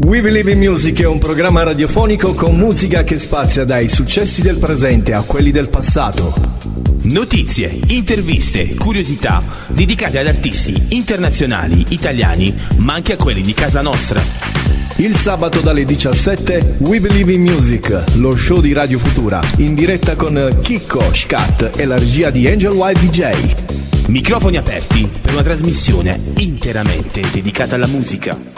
We Believe in Music è un programma radiofonico con musica che spazia dai successi del presente a quelli del passato. Notizie, interviste, curiosità dedicate ad artisti internazionali, italiani, ma anche a quelli di casa nostra. Il sabato dalle 17 We Believe in Music, lo show di Radio Futura, in diretta con Chicco, Scat e la regia di Angel Wild DJ. Microfoni aperti per una trasmissione interamente dedicata alla musica.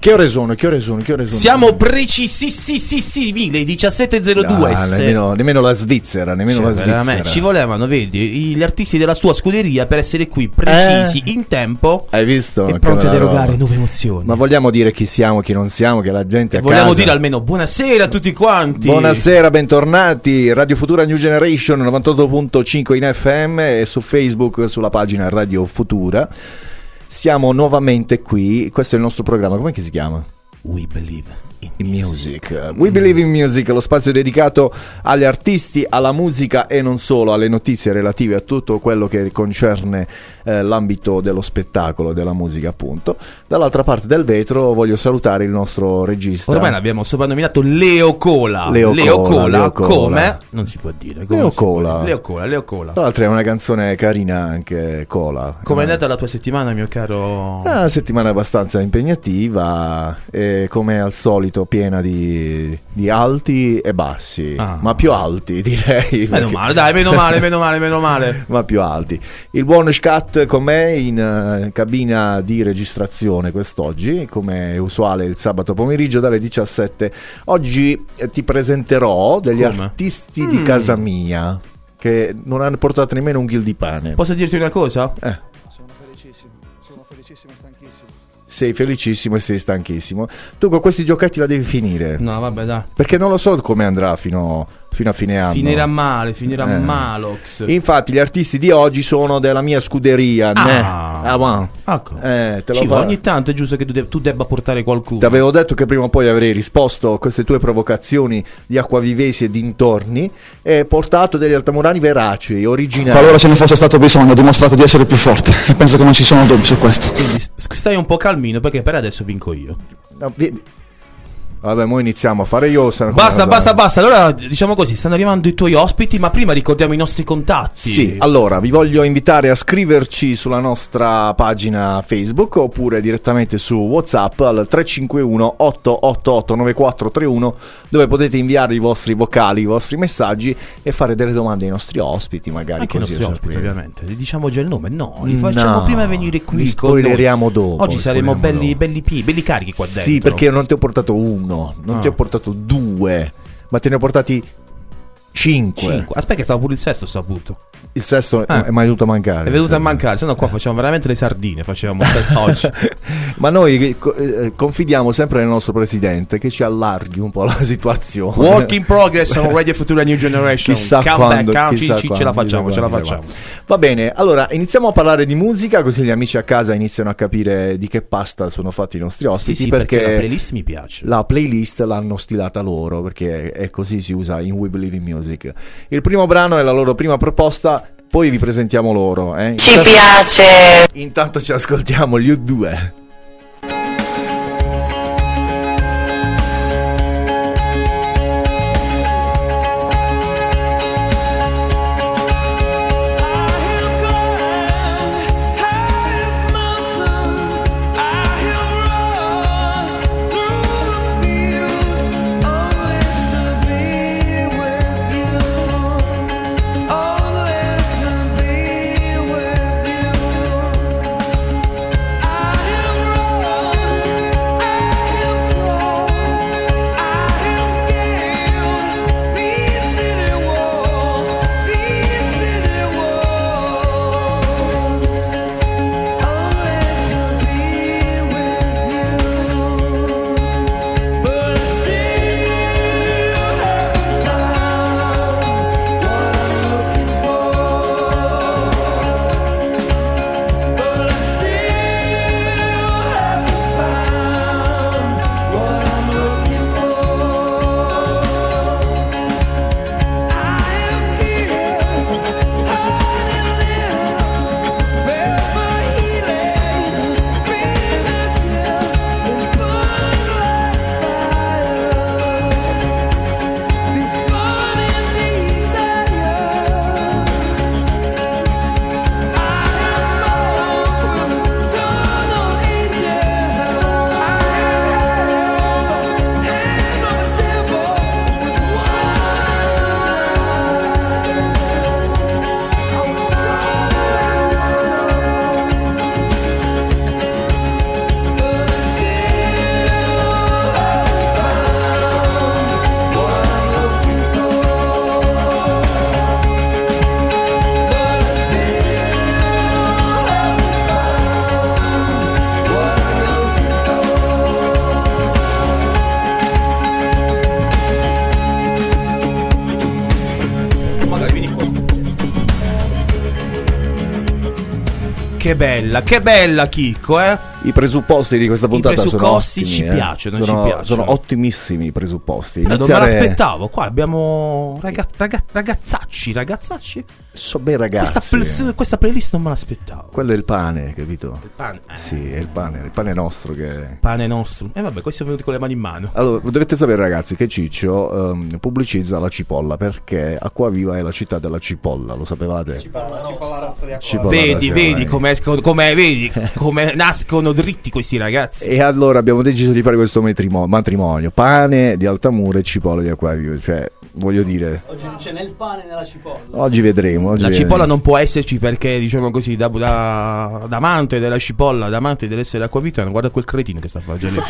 Che ore sono? Che ore sono? Che ore sono? Siamo precisissimi, le 17.02. Ah, nemmeno, nemmeno, la Svizzera, nemmeno cioè, la Svizzera. Ci volevano, vedi, gli artisti della tua scuderia per essere qui precisi, eh, in tempo. Hai visto? E pronti ad erogare nuove emozioni. Ma vogliamo dire chi siamo, chi non siamo, che la gente a Vogliamo casa... dire almeno buonasera a tutti quanti. Buonasera, bentornati. Radio Futura New Generation 98.5 in FM e su Facebook sulla pagina Radio Futura. Siamo nuovamente qui, questo è il nostro programma, come si chiama? We Believe in, music. music. We Believe in Music, lo spazio dedicato agli artisti, alla musica e non solo, alle notizie relative a tutto quello che concerne eh, l'ambito dello spettacolo, della musica appunto. Dall'altra parte del vetro voglio salutare il nostro regista. Ormai l'abbiamo soprannominato Leo Cola. Leo, Leo Cola, Leo Cola. come? Non si può dire. Come Leo Cola. Leo Cola, Leo Cola. Tra l'altro è una canzone carina anche Cola. Come è andata la tua settimana, mio caro? Una settimana abbastanza impegnativa e come al solito solito piena di, di alti e bassi, ah. ma più alti direi. Meno perché... male, dai, meno male, meno male, meno male. ma più alti. Il buon Scat con me in uh, cabina di registrazione quest'oggi, come è usuale il sabato pomeriggio dalle 17. Oggi eh, ti presenterò degli come? artisti mm. di casa mia che non hanno portato nemmeno un ghil di pane. Posso dirti una cosa? Eh. Sono felicissimo, sono felicissimo stanchissimo sei felicissimo e sei stanchissimo. Tu con questi giochetti la devi finire. No, vabbè, dai. Perché non lo so come andrà fino fino a fine anno. Finirà male, finirà eh. malox. Infatti, gli artisti di oggi sono della mia scuderia. Ah, ah wow. ecco. eh, te lo ogni tanto è giusto che tu, de- tu, debba portare qualcuno. Ti avevo detto che prima o poi avrei risposto a queste tue provocazioni di acquavivesi e dintorni e portato degli altamurani veraci, originali. Qualora ce ne fosse stato bisogno, ho dimostrato di essere più forte e penso che non ci sono dubbi su questo. Quindi stai un po' calmino perché per adesso vinco io. No, vi- Vabbè, mo iniziamo a fare io. Basta, basta, basta. Allora, diciamo così, stanno arrivando i tuoi ospiti, ma prima ricordiamo i nostri contatti. Sì, allora, vi voglio invitare a scriverci sulla nostra pagina Facebook oppure direttamente su WhatsApp al 351 888 9431 dove potete inviare i vostri vocali, i vostri messaggi e fare delle domande ai nostri ospiti, magari Anche ai nostri ospiti, ovviamente. Gli diciamo già il nome? No, li facciamo no, prima venire qui. Li spoileriamo dopo. Oggi saremo belli, belli, belli, belli carichi qua dentro. Sì, perché non ti ho portato uno uno, non ah. ti ho portato due, ma te ne ho portati cinque. cinque. Aspetta, che stava pure il sesto, saputo. Il sesto ah. è mai venuto a mancare. È venuto a mancare, se no qua facciamo veramente le sardine, facevamo oggi. Ma noi eh, eh, confidiamo sempre nel nostro presidente che ci allarghi un po' la situazione. Work in progress on Radio Futura New Generation. Chissà Come quando, back, chissà ci, quando, ce la facciamo, ce la facciamo. Va bene, allora iniziamo a parlare di musica così gli amici a casa iniziano a capire di che pasta sono fatti i nostri ospiti. Sì, sì, perché, perché la playlist mi piace. La playlist l'hanno stilata loro perché è così si usa in We Believe in Music. Il primo brano è la loro prima proposta poi vi presentiamo loro. Eh. Ci intanto, piace. Intanto ci ascoltiamo gli U2. Bella, che bella Chicco, eh? I presupposti di questa I puntata sono presupposti ottimi, ci eh. piacciono, sono, ci piacciono. sono ottimissimi i presupposti. Però non me Iniziare- l'aspettavo, qua abbiamo raga- raga- ragazzacci, ragazzacci. So bei ragazzi. Questa, pl- questa playlist non me l'aspettavo. Quello è il pane, capito? Il pane, eh, Sì, è il pane, il pane nostro che... pane nostro. E vabbè, questi sono venuti con le mani in mano. Allora, dovete sapere ragazzi che Ciccio ehm, pubblicizza la cipolla perché Acquaviva è la città della cipolla, lo sapevate? Cipolla vedi, Rossa, vedi vai. come, escono, come, vedi come nascono dritti questi ragazzi. E allora abbiamo deciso di fare questo matrimo- matrimonio, pane di Altamura e cipolla di Acquaviva, cioè voglio dire, Oggi non c'è né il pane né la cipolla. oggi vedremo. oggi La vedremo. cipolla non può esserci perché, diciamo così, da, da, da amante della cipolla, da amante dell'essere acquavitano, guarda quel cretino che sta facendo.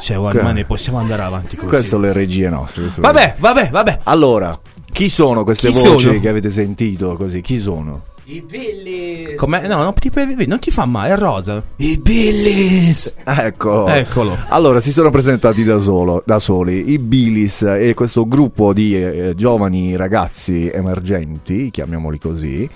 Cioè, guarda, ma ne possiamo andare avanti così. Queste sono le regie nostre. Vabbè, vabbè, vabbè. Allora, chi sono queste Chi voci sono? che avete sentito così? Chi sono? I Billy. Com'è? No, no, ti, vedi, non ti fa male, è rosa. I Billis. Ecco. Eccolo. Allora, si sono presentati da, solo, da soli i Bilis e questo gruppo di eh, giovani ragazzi emergenti, chiamiamoli così,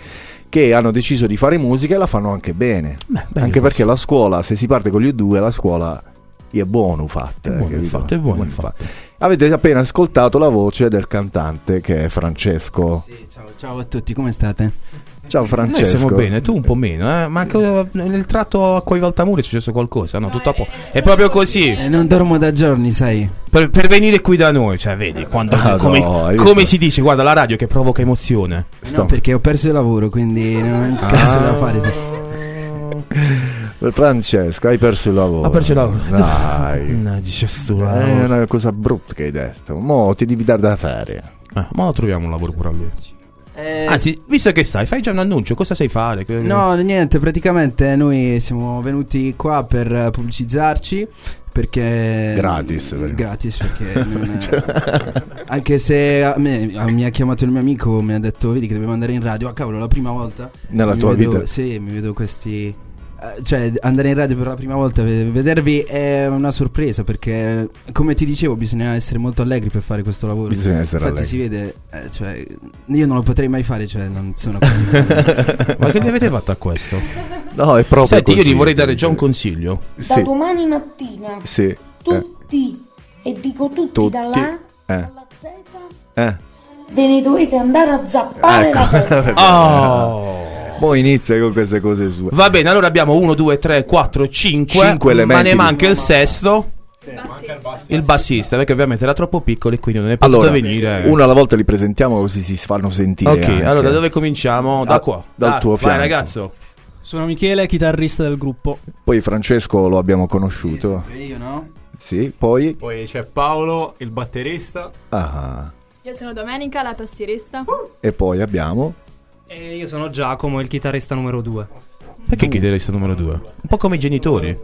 che hanno deciso di fare musica e la fanno anche bene. Beh, anche così. perché la scuola, se si parte con gli U2, la scuola è buono fatta. È buono fatto, è buono fatto. Avete appena ascoltato la voce del cantante che è Francesco. Sì, ciao, ciao a tutti, come state? Ciao Noi Francesco. siamo bene, tu un po' meno, eh? Ma anche nel tratto a quei Valtamuri è successo qualcosa? No, tutto a poco. È proprio così. Eh, non dormo da giorni, sai. Per, per venire qui da noi, cioè, vedi, quando, Ah, come, no, come si dice, guarda, la radio che provoca emozione. Sto- No, perché ho perso il lavoro, quindi non ho un Ah. cazzo da fare. sì. Francesco, hai perso il lavoro. Ha perso il lavoro. Dai. No, dice stu È una cosa brutta che hai detto. Mo ti devi dare da fare. Eh, ma lo troviamo un lavoro pure a lui. Eh, Anzi, visto che stai, fai già un annuncio, cosa sai fare? No, niente, praticamente noi siamo venuti qua per eh, pubblicizzarci perché Gratis, vero? gratis perché non- anche se a me, a- mi ha chiamato il mio amico mi ha detto vedi che dobbiamo andare in radio ah cavolo la prima volta Nella tua vedo- vita? sì mi vedo questi eh, cioè andare in radio per la prima volta ve- vedervi è una sorpresa perché come ti dicevo bisogna essere molto allegri per fare questo lavoro Bisogna essere infatti allegri. si vede eh, cioè, io non lo potrei mai fare cioè non sono così Ma che ne avete fatto a questo? No, è proprio Senti, io così. gli vorrei dare già un consiglio. Sì, Da domani mattina sì. Eh, tutti, e dico tutti, Tutti, dalla A eh. alla Z, eh. ve ne dovete andare a zappare Ecco. la testa. Oh. Poi inizia con queste cose sue. Va bene, allora abbiamo 1, 2, 3, 4, 5. Cinque Ma elementi ne di- manca il sesto. Il bassista, perché ovviamente era troppo piccolo e quindi non è potuto Allora, venire. uno alla volta li presentiamo così si fanno sentire. Ok, anche. allora da dove cominciamo? Da Da- qua. dal Dai, tuo vai, fianco. ragazzo. Sono Michele, chitarrista del gruppo. Poi Francesco lo abbiamo conosciuto. io no? Sì, poi. Poi c'è Paolo, il batterista. Ah, Io sono Domenica, la tastierista. e poi abbiamo. E io sono Giacomo, il chitarrista numero 2. Perché chitarrista numero 2? Un po' come i genitori.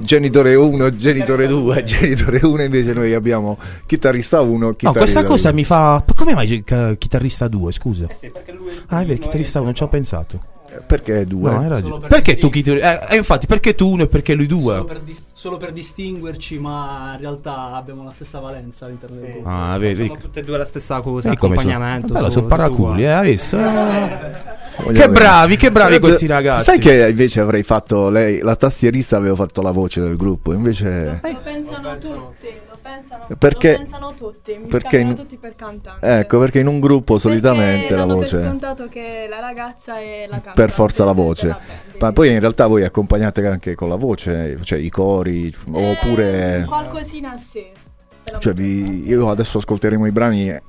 Genitore 1, genitore 2, genitore 1 invece noi abbiamo chitarrista 1, No, questa cosa due. mi fa. Come mai ca- chitarrista 2? Scusa. Ah, è vero, chitarrista 1, non ci ho pensato. Perché 2? No, hai ragione. Solo per Perché tu distinguere. chitarrista? Eh, eh, infatti, perché tu uno e perché lui Solo due? per, dis- solo per distinguerci, ma in realtà abbiamo la stessa valenza all'interno del gruppo. Ah, vedi. Sono tutte e due la stessa cosa, Vedi come sono- accompagnamento. Bello, sono paraculi, eh, hai visto? Eh. Voglio Che bravi, che bravi Però, questi ragazzi. Sai che invece avrei fatto lei, la tastierista aveva fatto la voce del gruppo, invece... Lo pensano tutti, pensano, Perché- pensano tutti, mi perché scambiano in- tutti per cantante. Ecco, perché in un gruppo solitamente Perché la voce... per scontato che la ragazza è la cantante Per forza la voce. band. Ma poi in realtà voi accompagnate anche con la voce, cioè i cori, oppure... Eh, qualcosina sì. Cioè, vi- io adesso ascolteremo i brani, e,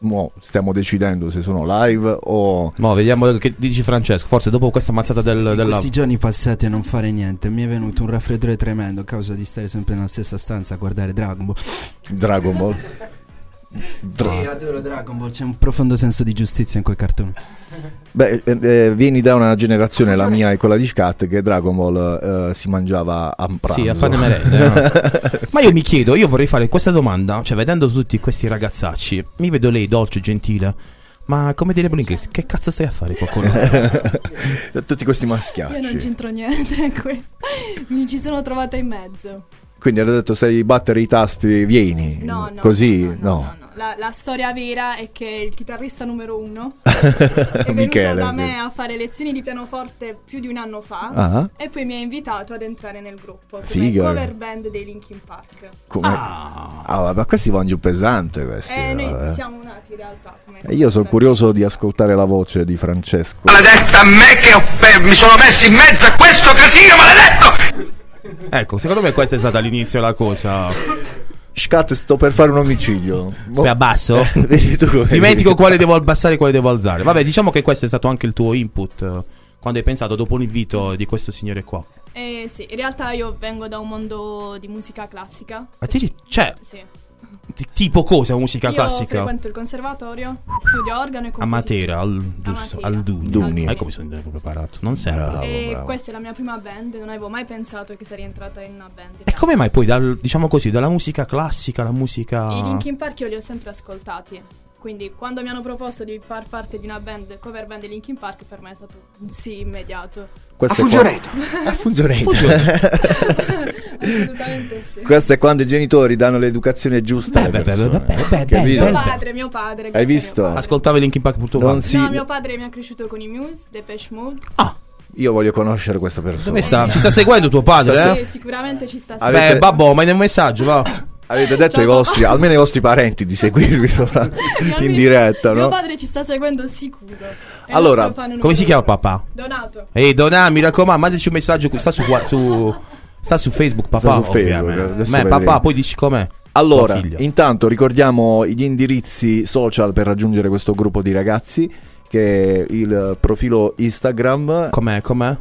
mo stiamo decidendo se sono live o... Mo, vediamo che dici Francesco. Forse dopo questa mazzata del, In della. questi giorni passati a non fare niente mi è venuto un raffreddore tremendo a causa di stare sempre nella stessa stanza a guardare Dragon Ball Dragon Ball. Sì, adoro Dragon Ball, c'è un profondo senso di giustizia in quel cartone. Beh, eh, eh, vieni da una generazione, la mia e quella di Scat, che Dragon Ball eh, si mangiava a pranzo. Sì, a pane merenda. no? Ma io mi chiedo, io vorrei fare questa domanda, cioè vedendo tutti questi ragazzacci, mi vedo lei dolce, gentile, ma come direbbe l'inglese, che cazzo stai a fare qualcuno? Tutti questi Io non maschiacci. c'entro niente. Mi ci sono trovata in mezzo. Quindi hanno detto, sai battere i tasti, vieni. No, no. Così, no, no, no, no. La, la storia vera è che il chitarrista numero uno è venuto Michele. da me a fare lezioni di pianoforte più di un anno fa Ah. e poi mi ha invitato ad entrare nel gruppo come Figa. cover band dei Linkin Park. Come... Ah, ma questi vanno giù pesante questi. E noi vabbè. siamo nati in realtà come E io sono curioso di ascoltare la voce di Francesco. Maledetta me che ho fe- mi sono messo in mezzo a questo casino maledetto! Ecco, secondo me questa è stata all'inizio la cosa. Scat, sto per fare un omicidio. Abbasso? Eh, vedi tu come- Dimentico quale devo abbassare e quale devo alzare. Vabbè, diciamo che questo è stato anche il tuo input eh, quando hai pensato dopo un invito di questo signore qua. Eh, sì, in realtà io vengo da un mondo di musica classica. Ma ti ri- cioè, Sì. Ti- tipo cosa musica io classica? frequento il conservatorio, studio organo e A Matera, composizione. al, giusto, Matera. al Duni. Duni. Ecco mi sono preparato. Non sembra. Bravo, e bravo. questa è la mia prima band, non avevo mai pensato che sarei entrata in una band. E come mai poi, dal, diciamo così, dalla musica classica alla musica... I Linkin Park io li ho sempre ascoltati. Quindi quando mi hanno proposto di far parte di una band, cover band di Linkin Park, per me è stato un sì immediato. Questo A è qua- Fugioreto. A Fugioreto. Assolutamente sì. Questo è quando i genitori danno l'educazione giusta. Beh, beh, persone, beh, beh, beh, beh, Mio padre, mio padre. Hai visto? padre. Ascoltava Linkin Park tuo Non si- No, mio padre mi ha cresciuto con i Muse, Depeche Mode. Io voglio conoscere questa persona. Dove sta? Ci sta seguendo tuo padre, eh? Sì, sicuramente ci sta Avete- Beh, babbo, ma un messaggio, va. Avete detto Ciao, ai papà. vostri, almeno ai vostri parenti, di seguirvi sopra- Mio- in diretta, Mio no? padre ci sta seguendo sicuro. È Allora, Come si chiama papà? Donato. Ehi, Donà, mi raccomando, mandaci un messaggio qui. Sta su, qua- su, sta su Facebook, papà. Sta su Facebook, vedremo. papà, poi dici com'è. Allora, intanto ricordiamo gli indirizzi social per raggiungere questo gruppo di ragazzi, che è il profilo Instagram. Com'è, com'è?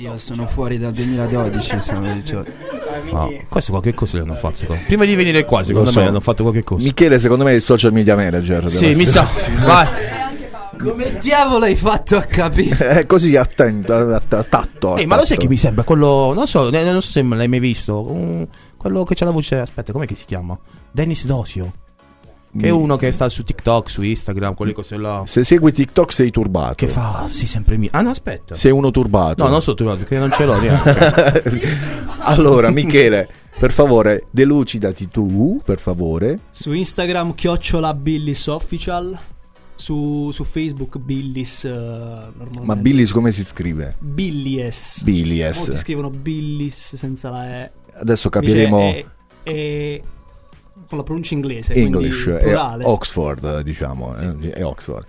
Io sono fuori dal 2012, sono diciotto. No, questo qualche cosa le hanno fatto. secondo me. Prima di venire qua, secondo so. me hanno fatto qualche cosa. Michele, secondo me, è il social media manager. Sì, mi sa. situazione. Vai. Come diavolo hai fatto a capire? È così attento, att- att- tatto. Ehi, ma lo sai chi mi sembra? Quello, non so, non so se l'hai mai visto. quello che c'ha la voce. Aspetta, com'è che si chiama? Dennis Dosio. Che è uno che sta su TikTok, su Instagram, quelle cose là. Se segui TikTok sei turbato. Che fa? Sì, sempre mi. Ah, no, aspetta. Sei uno turbato. No, non so turbato, perché non ce l'ho neanche. allora, Michele, per favore, delucidati tu, per favore. Su Instagram chiocciola Billis Official. Su, su Facebook Billis eh, normalmente. Ma Billis come si scrive? Billies. Billies. Molti scrivono Billis senza la E. Adesso Invece capiremo è- è con la pronuncia inglese. English, quindi è plurale. Oxford, diciamo, eh, è Oxford.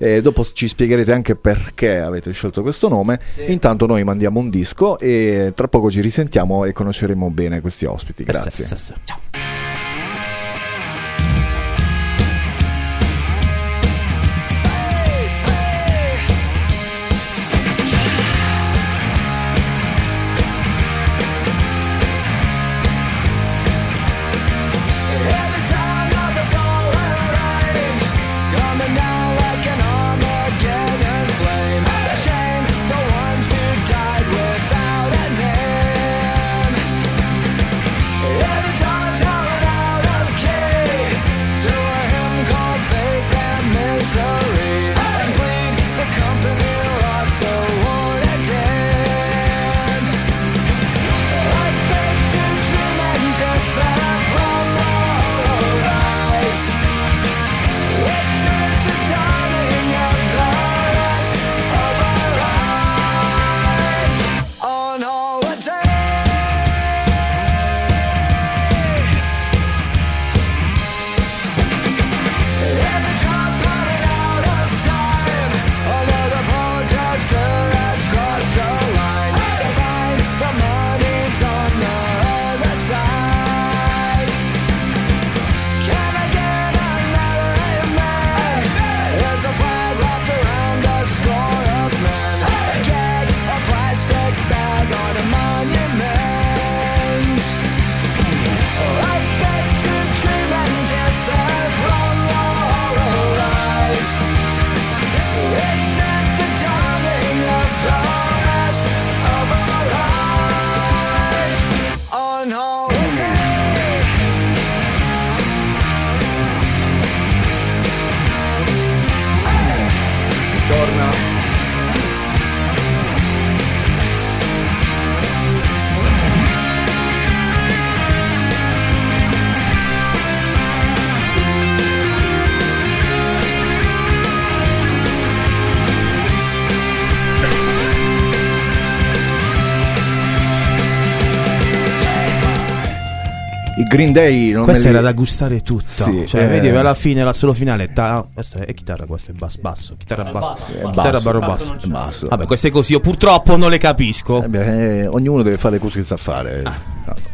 E dopo ci spiegherete anche perché avete scelto questo nome. Intanto noi mandiamo un disco e tra poco ci risentiamo e conosceremo bene questi ospiti. Grazie. Ciao. Green Day non Questa li- era da gustare tutta. Sì, cioè, eh. vedi, alla fine, la solo finale. Ta... Questa è chitarra, questa è basso, basso. Chitarra basso. Chitarra basso, barro basso, basso. basso. Vabbè, queste così. Io purtroppo non le capisco. Eh beh, eh, ognuno deve fare le cose che sa fare.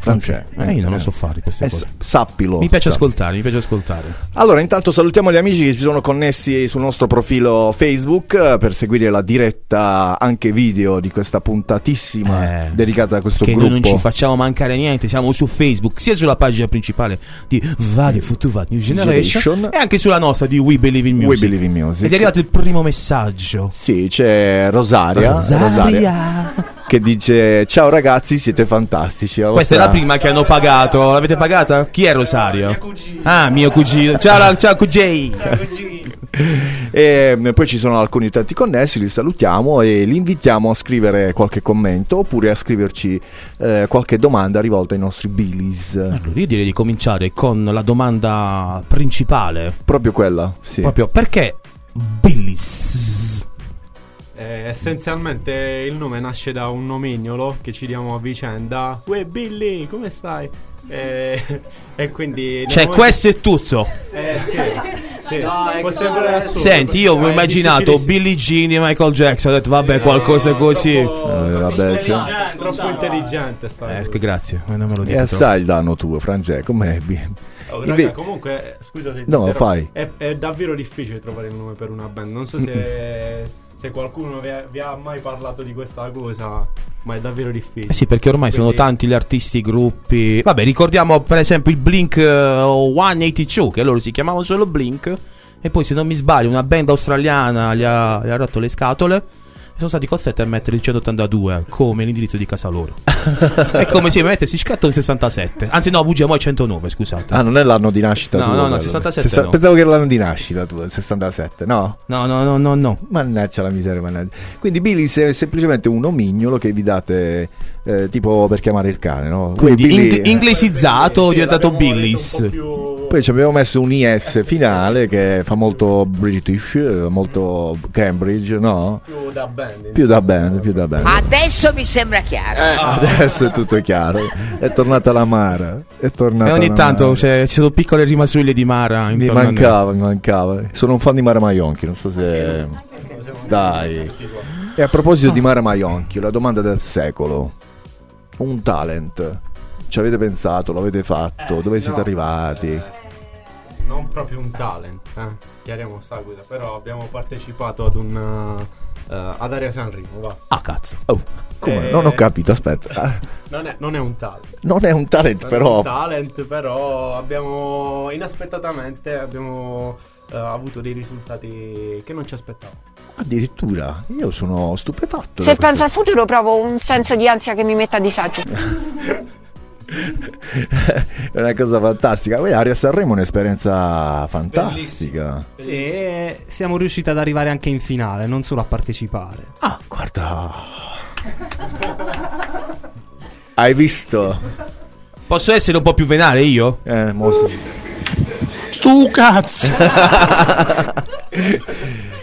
No, Francesco. Eh, io non lo so fare queste Eh, cose. sa- sappilo. Mi piace Sa- ascoltare, mi piace ascoltare. Allora, intanto salutiamo gli amici che si sono connessi sul nostro profilo Facebook eh, per seguire la diretta anche video di questa puntatissima Eh, dedicata a questo Che gruppo. noi non ci facciamo mancare niente. Siamo su Facebook, sia sulla pagina principale di Radio Futuvat New Generation, Generation. e anche sulla nostra di We Believe in We Music. Believe in Music. Ed è arrivato il primo messaggio. Sì, c'è Rosaria, Rosaria. Che dice ciao ragazzi, siete fantastici. La Questa è la prima che hanno pagato. L'avete pagata? Chi è Rosario? Ah, mio cugino. Ciao, la- ciao cugino. E mm, poi ci sono alcuni utenti connessi, li salutiamo e li invitiamo a scrivere qualche commento oppure a scriverci eh, qualche domanda rivolta ai nostri Billys. Allora, io direi di cominciare con la domanda principale. Proprio quella, sì. Proprio perché Billis? Eh, essenzialmente il nome nasce da un nomignolo che ci diamo a vicenda. Uè Billy, come stai? Eh, e quindi... Cioè, momento- questo è tutto. Eh sì, sì. Può sembrare assurdo, Senti, io ho immaginato. Billie Jean di Michael Jackson. Ho detto, vabbè, qualcosa così. Eh, vabbè, cioè- Intelligente, troppo intelligente sta Eh, grazie, ma non me lo E dico. troppo. assai il danno tuo, Francesco. Com'è? Oh, raga, comunque, scusate, ti No, fai. È, è davvero difficile trovare il nome per una band. Non so se, se qualcuno vi ha, vi ha mai parlato di questa cosa, ma è davvero difficile. Eh sì, perché ormai sono Quindi- tanti gli artisti, i gruppi. Vabbè, ricordiamo per esempio il Blink eh, 182, che loro si chiamavano solo Blink. E poi, se non mi sbaglio, una band australiana gli ha, gli ha rotto le scatole. E sono stati costretti a mettere il 182 come l'indirizzo di casa loro. è come se mettessi scatto nel 67. Anzi, no, bugia, mo' è 109, scusate. Ah, non è l'anno di nascita No, tuo? no, no, quello. 67 Sessa- no. Pensavo che era l'anno di nascita tu, il 67, no? No, no, no, no, no. Mannaggia la miseria, mannaggia. Quindi Billy è semplicemente un nomignolo che vi date eh, tipo per chiamare il cane, no? Quindi Billy- ing- inglesizzato, Sì, diventato Billis. un po' più- Poi ci abbiamo messo un IS finale che fa molto British, eh, molto Cambridge, no? più da band. Più da band, più da band. Adesso mi sembra chiaro. Adesso è tutto chiaro. È tornata la Mara. È tornata E ogni la tanto cioè, ci sono piccole rimasurille di Mara. Mi mancava, mi mancava. Sono un fan di Mara Maionchi, non so se... Dai. E a proposito di Mara Maionchi, la domanda del secolo. Un talent. Ci avete pensato? Lo avete fatto? Dove siete no. arrivati? Non proprio un talent, eh. chiariamo sta guida, però abbiamo partecipato ad un... eh, ad Area Sanremo, va. Ah, cazzo. Oh, come? Eh, Non ho capito, aspetta. Ah, Non è, non è un talent. Non è un talent, Non è però. un talent, però abbiamo inaspettatamente abbiamo eh, avuto dei risultati che non ci aspettavamo. Addirittura, io sono stupefatto. Se penso al futuro provo un senso di ansia che mi mette a disagio. è una cosa fantastica. Poi Aria Sanremo è un'esperienza fantastica. Sì, e siamo riusciti ad arrivare anche in finale, non solo a partecipare. Ah, guarda. Hai visto? Posso essere un po' più venale io? Eh, mosso. Stu cazzo!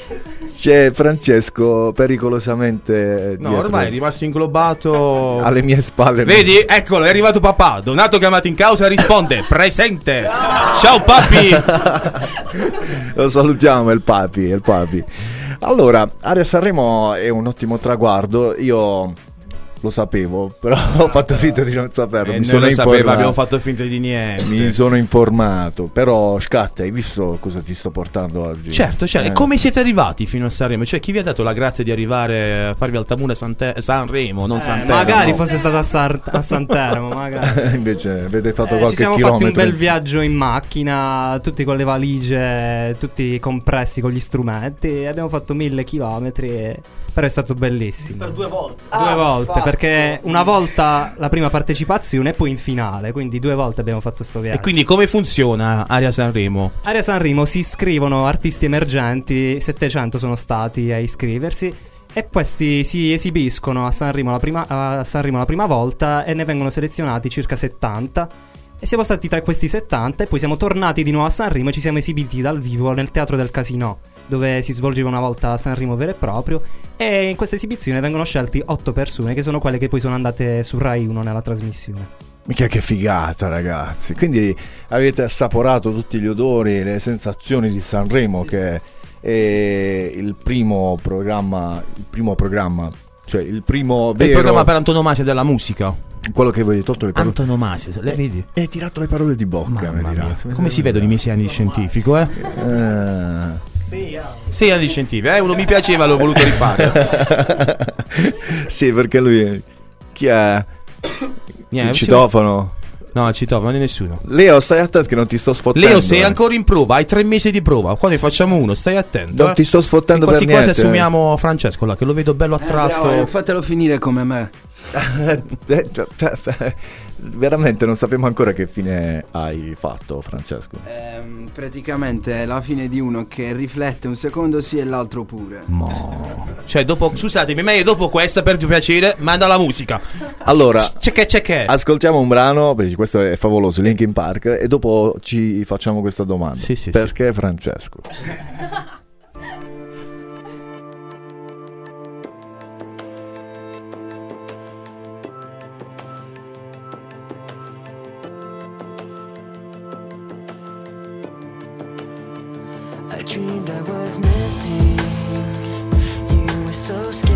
C'è Francesco pericolosamente No, dietro, ormai è rimasto inglobato. alle mie spalle. Vedi? Eccolo, è arrivato papà. Donato chiamato in causa risponde: presente. Ciao papi. Lo salutiamo, è il papi, è il papi. Allora, Aria Sanremo è un ottimo traguardo. Io lo sapevo, però ho fatto finta di non saperlo. Eh, Mi noi sono lo sapeva, abbiamo fatto finta di niente. Mi sono informato. Però, Scatta, hai visto cosa ti sto portando oggi? Certo, certo. Eh. E come siete arrivati fino a Sanremo? Cioè, chi vi ha dato la grazia di arrivare a farvi Altamura Sante- Sanremo, non Eh, Santeramo? magari fosse stato a, Sar- a Santeramo, magari. Invece avete fatto Eh, qualche ci siamo chilometro. fatti un bel viaggio in macchina, tutti con le valigie, tutti compressi con gli strumenti. Abbiamo fatto mille chilometri, e- però è stato bellissimo. Per due volte. Due volte, perché una volta la prima partecipazione e poi in finale, quindi due volte abbiamo fatto sto viaggio. E quindi come funziona Aria Sanremo? Area Sanremo si iscrivono artisti emergenti, 700 sono stati a iscriversi. E questi si esibiscono a Sanremo, la prima, a Sanremo la prima volta e ne vengono selezionati circa 70. E siamo stati tra questi 70 e poi siamo tornati di nuovo a Sanremo e ci siamo esibiti dal vivo nel Teatro del Casino, dove si svolgeva una volta Sanremo vero e proprio. E in questa esibizione vengono scelti 8 persone, che sono quelle che poi sono andate su Rai 1 nella trasmissione. Mica che figata, ragazzi. Quindi avete assaporato tutti gli odori, le sensazioni di Sanremo, che è il primo programma, il primo programma, cioè il primo È il vero programma per antonomasia della musica. quello che voi avete tolto le parole. Antonomasia, le vedi? Hai tirato le parole di bocca. Come si vedono i miei sei anni di scientifico, eh? Eh. Sei anni di scientifico, eh? Uno mi piaceva, l'ho voluto rifare. sì, perché lui chi è? Niente, il sì. citofono. No, non è nessuno. Leo, stai attento che non ti sto sfottendo. Leo, sei eh. ancora in prova, hai tre mesi di prova. Qua ne facciamo uno, stai attento. Non eh. ti sto sfottendo E quasi per quasi niente. assumiamo Francesco là, che lo vedo bello attratto. Bravo, fatelo finire come me. Eh, Veramente non sappiamo ancora che fine hai fatto, Francesco. Ehm, praticamente è la fine di uno che riflette un secondo sì e l'altro pure. Mo. Cioè, dopo, scusatemi, meglio dopo questa, per piacere, manda la musica. Allora, C'è che, c'è che. ascoltiamo un brano, perché questo è favoloso, Linkin Park, e dopo ci facciamo questa domanda. Sì, sì, perché Francesco? I dreamed I was missing. You were so scared,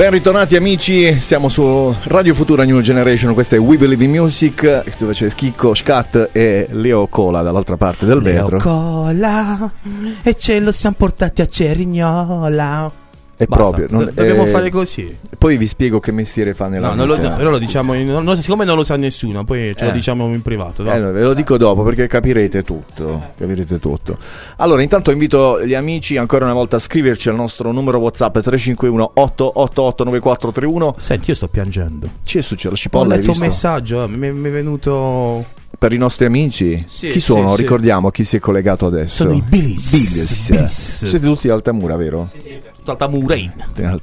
Ben ritornati amici, siamo su Radio Futura New Generation, questa è We Believe in Music, dove c'è Chicco, Scat e Leo Cola dall'altra parte del Leo vetro. Cola e ce lo siamo portati a Cerignola. È Basta, proprio, non- do- dobbiamo eh, fare così. Poi vi spiego che mestiere fa nella No, non lo, vita. però lo diciamo, in- non- siccome non lo sa nessuno, poi ce lo Eh. diciamo in privato. va? Eh, no, ve lo dico dopo perché capirete tutto. Capirete tutto. Allora, intanto invito gli amici ancora una volta a scriverci al nostro numero WhatsApp 351 888 9431. Senti, io sto piangendo. Ci è successo? La Ho cipolla letto un messaggio, eh, mi mi è venuto. Per i nostri amici? Sì, chi sì, sono? sì. Ricordiamo chi si è collegato adesso. Sono i Billis. Billis. Billis. Siete tutti di Altamura, vero? Tutto Altamurein.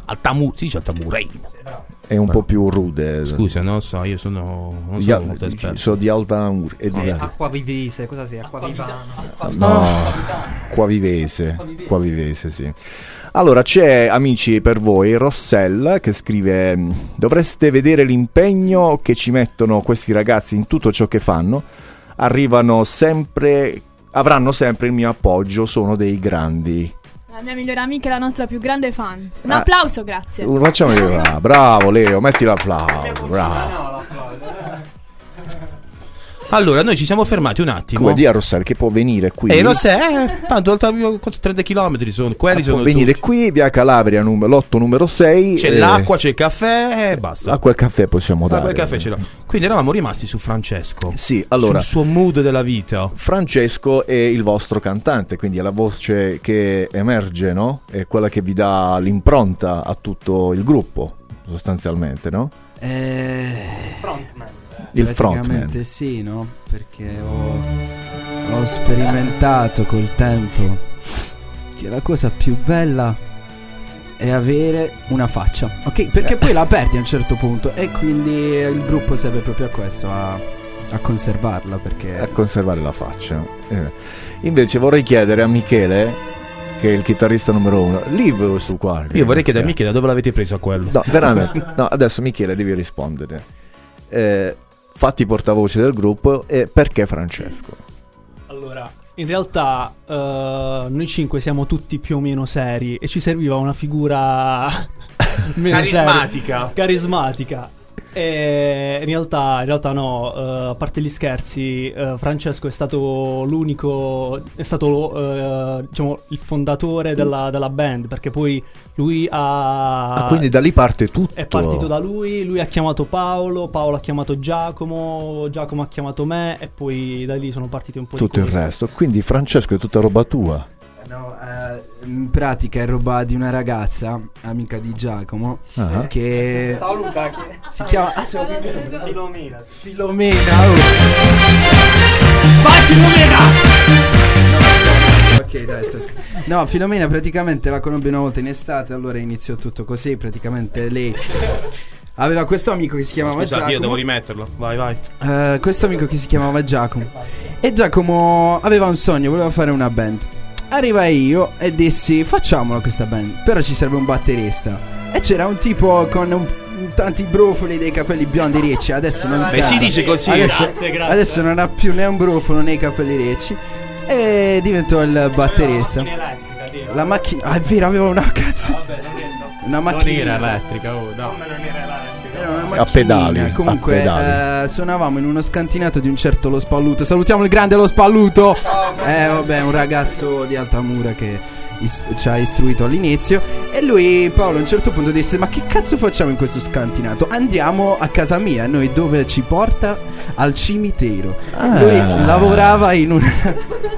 Altamu- sì, c'è Altamurein. È un po' più rude. Scusa, non so, io sono. Non Di sono Al- molto esperto. sono di Altamura. E di Acqua vivise, cosa sia? Acqua vivana. No, qua vivese, qua vivese, sì. Allora, c'è, amici, per voi Rossell che scrive: "Mm, Dovreste vedere l'impegno che ci mettono questi ragazzi in tutto ciò che fanno. Arrivano sempre, avranno sempre il mio appoggio, sono dei grandi. La mia migliore amica e la nostra più grande fan. Un Ah. applauso, grazie. Facciamo bravo, bravo Leo, metti l'applauso, bravo. Allora, noi ci siamo fermati un attimo. Come dire a Rossell che può venire qui. Eh, lo sai, eh, tanto oltre a 30 km sono, quelli Ah, può sono venire tutti. qui, via Calabria, num- lotto numero 6. C'è l'acqua, c'è il caffè e basta. Acqua e caffè possiamo dare. Acqua e caffè ce l'ho. Quindi eravamo rimasti su Francesco. Sì, allora. Sul suo mood della vita. Francesco è il vostro cantante, quindi è la voce che emerge, no? È quella che vi dà l'impronta a tutto il gruppo, sostanzialmente, no? Eh, Il praticamente frontman. sì, no? Perché ho, ho sperimentato col tempo che la cosa più bella è avere una faccia, ok? Perché poi la perdi a un certo punto e quindi il gruppo serve proprio a questo, a, a conservarla perché... A conservare la faccia. Eh. Invece vorrei chiedere a Michele, che è il chitarrista numero uno, Live questo qua. Io vorrei chiedere a Michele da dove l'avete preso a quello. No, veramente. No, adesso Michele devi rispondere. Eh, fatti portavoce del gruppo e perché Francesco? Allora, in realtà eh, noi cinque siamo tutti più o meno seri e ci serviva una figura seria. Carismatica. Carismatica. E in realtà, in realtà no, eh, a parte gli scherzi, eh, Francesco è stato l'unico, è stato eh, diciamo il fondatore della, della band perché poi lui ha... Ah, quindi da lì parte tutto. È partito da lui, lui ha chiamato Paolo, Paolo ha chiamato Giacomo, Giacomo ha chiamato me e poi da lì sono partiti un po' tutto di il cose. resto. Quindi Francesco è tutta roba tua. No, eh, in pratica è roba di una ragazza, amica di Giacomo, Ah. che Saluta chi? si chiama... Aspetta, Filomena. Filomena. oh. Vai Filomena! Ok, dai, sto sch- No, Filomena praticamente la conobbi una volta in estate, allora iniziò tutto così, praticamente lei aveva questo amico che si chiamava Scusate, io Giacomo. devo rimetterlo. Vai, vai. Eh, questo amico che si chiamava Giacomo. E Giacomo aveva un sogno, voleva fare una band. Arrivai io e dissi facciamola questa band, però ci serve un batterista. E c'era un tipo con un- tanti brufoli dei capelli biondi ricci, adesso non Beh, sa. si dice così. Adesso, Grazie, grazie. adesso non ha più né un brufolo né i capelli ricci. E diventò il batterista. La macchina... Ah, è vero, aveva una cazzo... Una Non macchina... era elettrica, oh, no. Era una A pedali, Comunque, a pedali. eh, suonavamo in uno scantinato di un certo Lo Spalluto. Salutiamo il grande Lo Spalluto. Eh, vabbè, un ragazzo di Altamura che is- ci ha istruito all'inizio. E lui, Paolo, a un certo punto disse: Ma che cazzo facciamo in questo scantinato? Andiamo a casa mia. Noi dove ci porta? Al cimitero. Ah. Lui lavorava in una,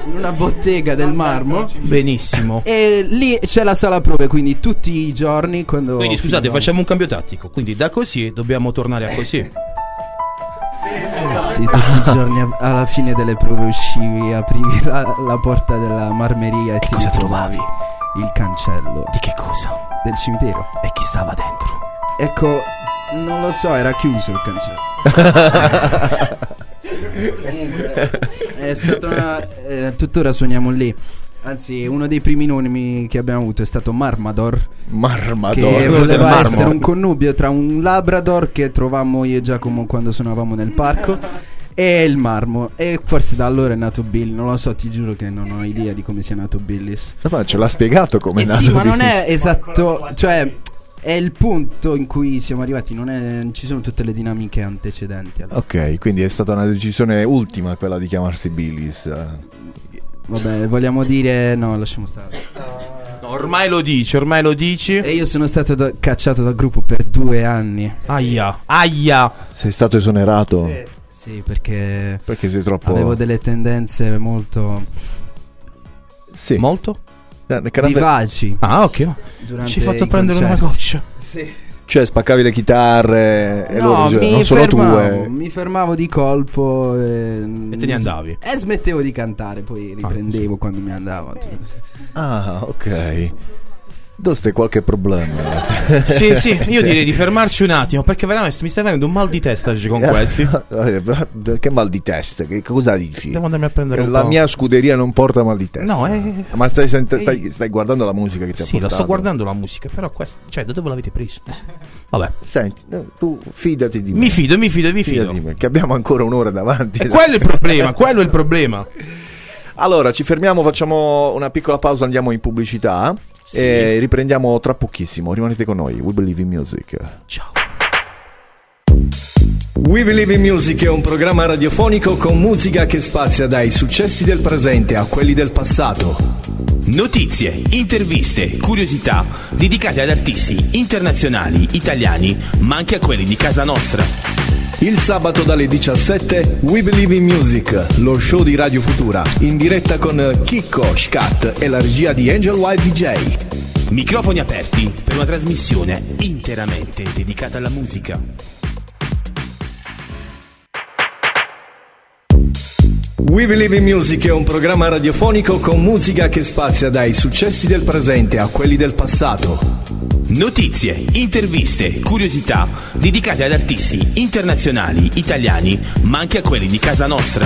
in una bottega del marmo. Benissimo. E lì c'è la sala prove, quindi tutti i giorni quando Quindi scusate, finivamo- facciamo un cambio tattico. Quindi da così dobbiamo tornare a così. Sì, tutti i giorni a- alla fine delle prove uscivi, aprivi la, la porta della marmeria e, ti cosa ritrovavi il cancello Di che cosa? del cimitero. E chi stava dentro? Ecco, non lo so, era chiuso il cancello. Comunque, è stata una. eh, tuttora suoniamo lì. Anzi, uno dei primi nomi che abbiamo avuto è stato Marmador. Marmador. Che voleva marmo. essere un connubio tra un Labrador che trovammo io e Giacomo quando suonavamo nel parco. E il marmo. E forse da allora è nato Bill. Non lo so, ti giuro che non ho idea di come sia nato Billis. Ma ce l'ha spiegato come Eh nato sì, ma non è esatto. Cioè, è il punto in cui siamo arrivati. Non è, ci sono tutte le dinamiche antecedenti. allora. Ok, quindi è stata una decisione ultima quella di chiamarsi Billis. Vabbè, vogliamo dire. No, lasciamo stare. No, ormai lo dici, ormai lo dici. E io sono stato da- cacciato dal gruppo per due anni. Aia, aia. Sei stato esonerato? Sì, perché. Perché sei troppo... Avevo delle tendenze molto. Sì. Molto? Eh, vivaci. Ah, ok. Durante Ci hai fatto prendere una concerti. goccia. Sì. Cioè spaccavi le chitarre e no, loro non sono fermavo, tue. mi fermavo di colpo e, E te ne andavi. E smettevo di cantare, poi riprendevo quando mi andavo. Ah, ok. Dove stai qualche problema? Sì, sì, io direi di fermarci un attimo perché veramente mi stai venendo un mal di testa oggi con questi. che mal di testa? Che cosa dici? Devo andarmi a prendere un La mia scuderia non porta mal di testa. No, eh. Ma stai, sent- stai, stai guardando la musica che ti ha Sì, la portato? sto guardando la musica, però questo, cioè, da dove l'avete preso? Vabbè. Senti, no, tu fidati di me. Mi fido, mi fido, mi fido. Fidati che abbiamo ancora un'ora davanti. E quello è il problema, quello è il problema. Allora, ci fermiamo, facciamo una piccola pausa, andiamo in pubblicità Sì. E riprendiamo tra pochissimo. Rimanete con noi. We Believe in Music. Ciao. We Believe in Music è un programma radiofonico con musica che spazia dai successi del presente a quelli del passato. Notizie, interviste, curiosità dedicate ad artisti internazionali, italiani, ma anche a quelli di casa nostra. Il sabato dalle 17 We Believe in Music, lo show di Radio Futura, in diretta con Chicco, Scat e la regia di Angel White DJ. Microfoni aperti per una trasmissione interamente dedicata alla musica. We Believe in Music è un programma radiofonico con musica che spazia dai successi del presente a quelli del passato. Notizie, interviste, curiosità dedicate ad artisti internazionali, italiani, ma anche a quelli di casa nostra.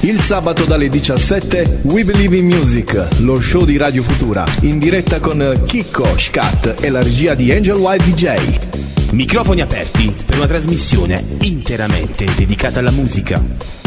Il sabato dalle 17 We Believe in Music, lo show di Radio Futura, in diretta con Chicco, Scat e la regia di Angel White DJ. Microfoni aperti per una trasmissione interamente dedicata alla musica.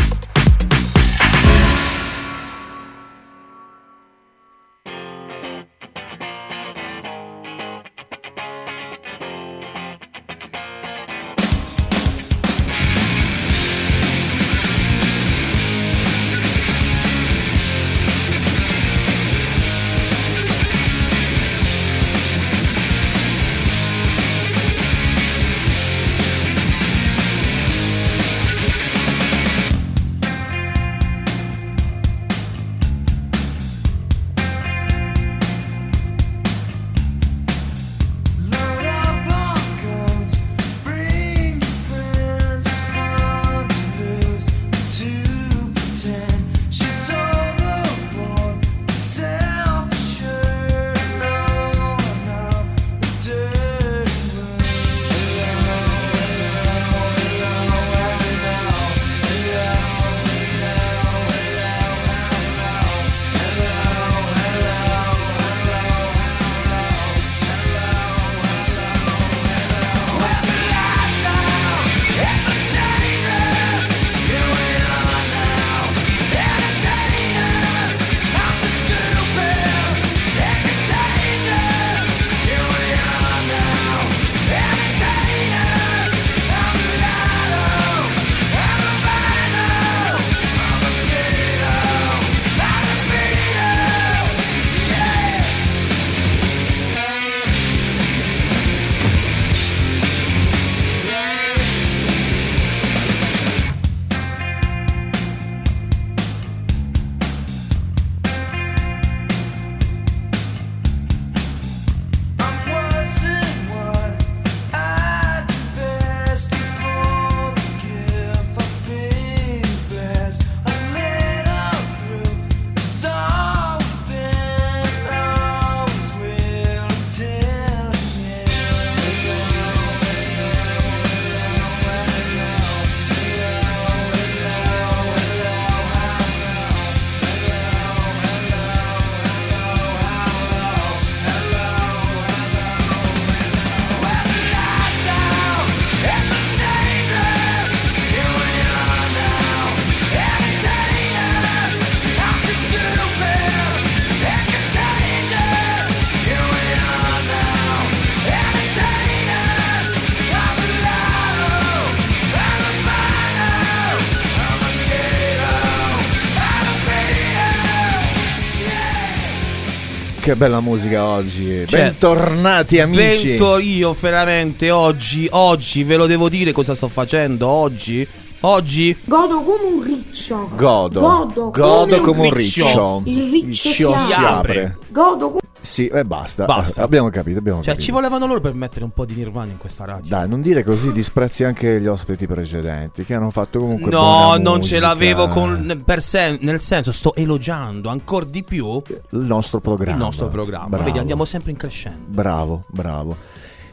Che bella musica oggi. Cioè, Bentornati amici. Bento io veramente oggi, oggi ve lo devo dire cosa sto facendo oggi. Oggi Godo come un riccio. Godo. Godo, Godo come un riccio. Il riccio Il si cio apre. si apre. Godo come Sì, e basta. Basta. Abbiamo capito, abbiamo Cioè, capito. ci volevano loro per mettere un po' di nirvana in questa radio. Dai, non dire così, disprezzi anche gli ospiti precedenti che hanno fatto comunque No, non musica. ce l'avevo con, per sen- nel senso, sto elogiando ancora di più il nostro programma. il nostro programma. Bravo. Vedi, andiamo sempre in crescendo. Bravo, bravo.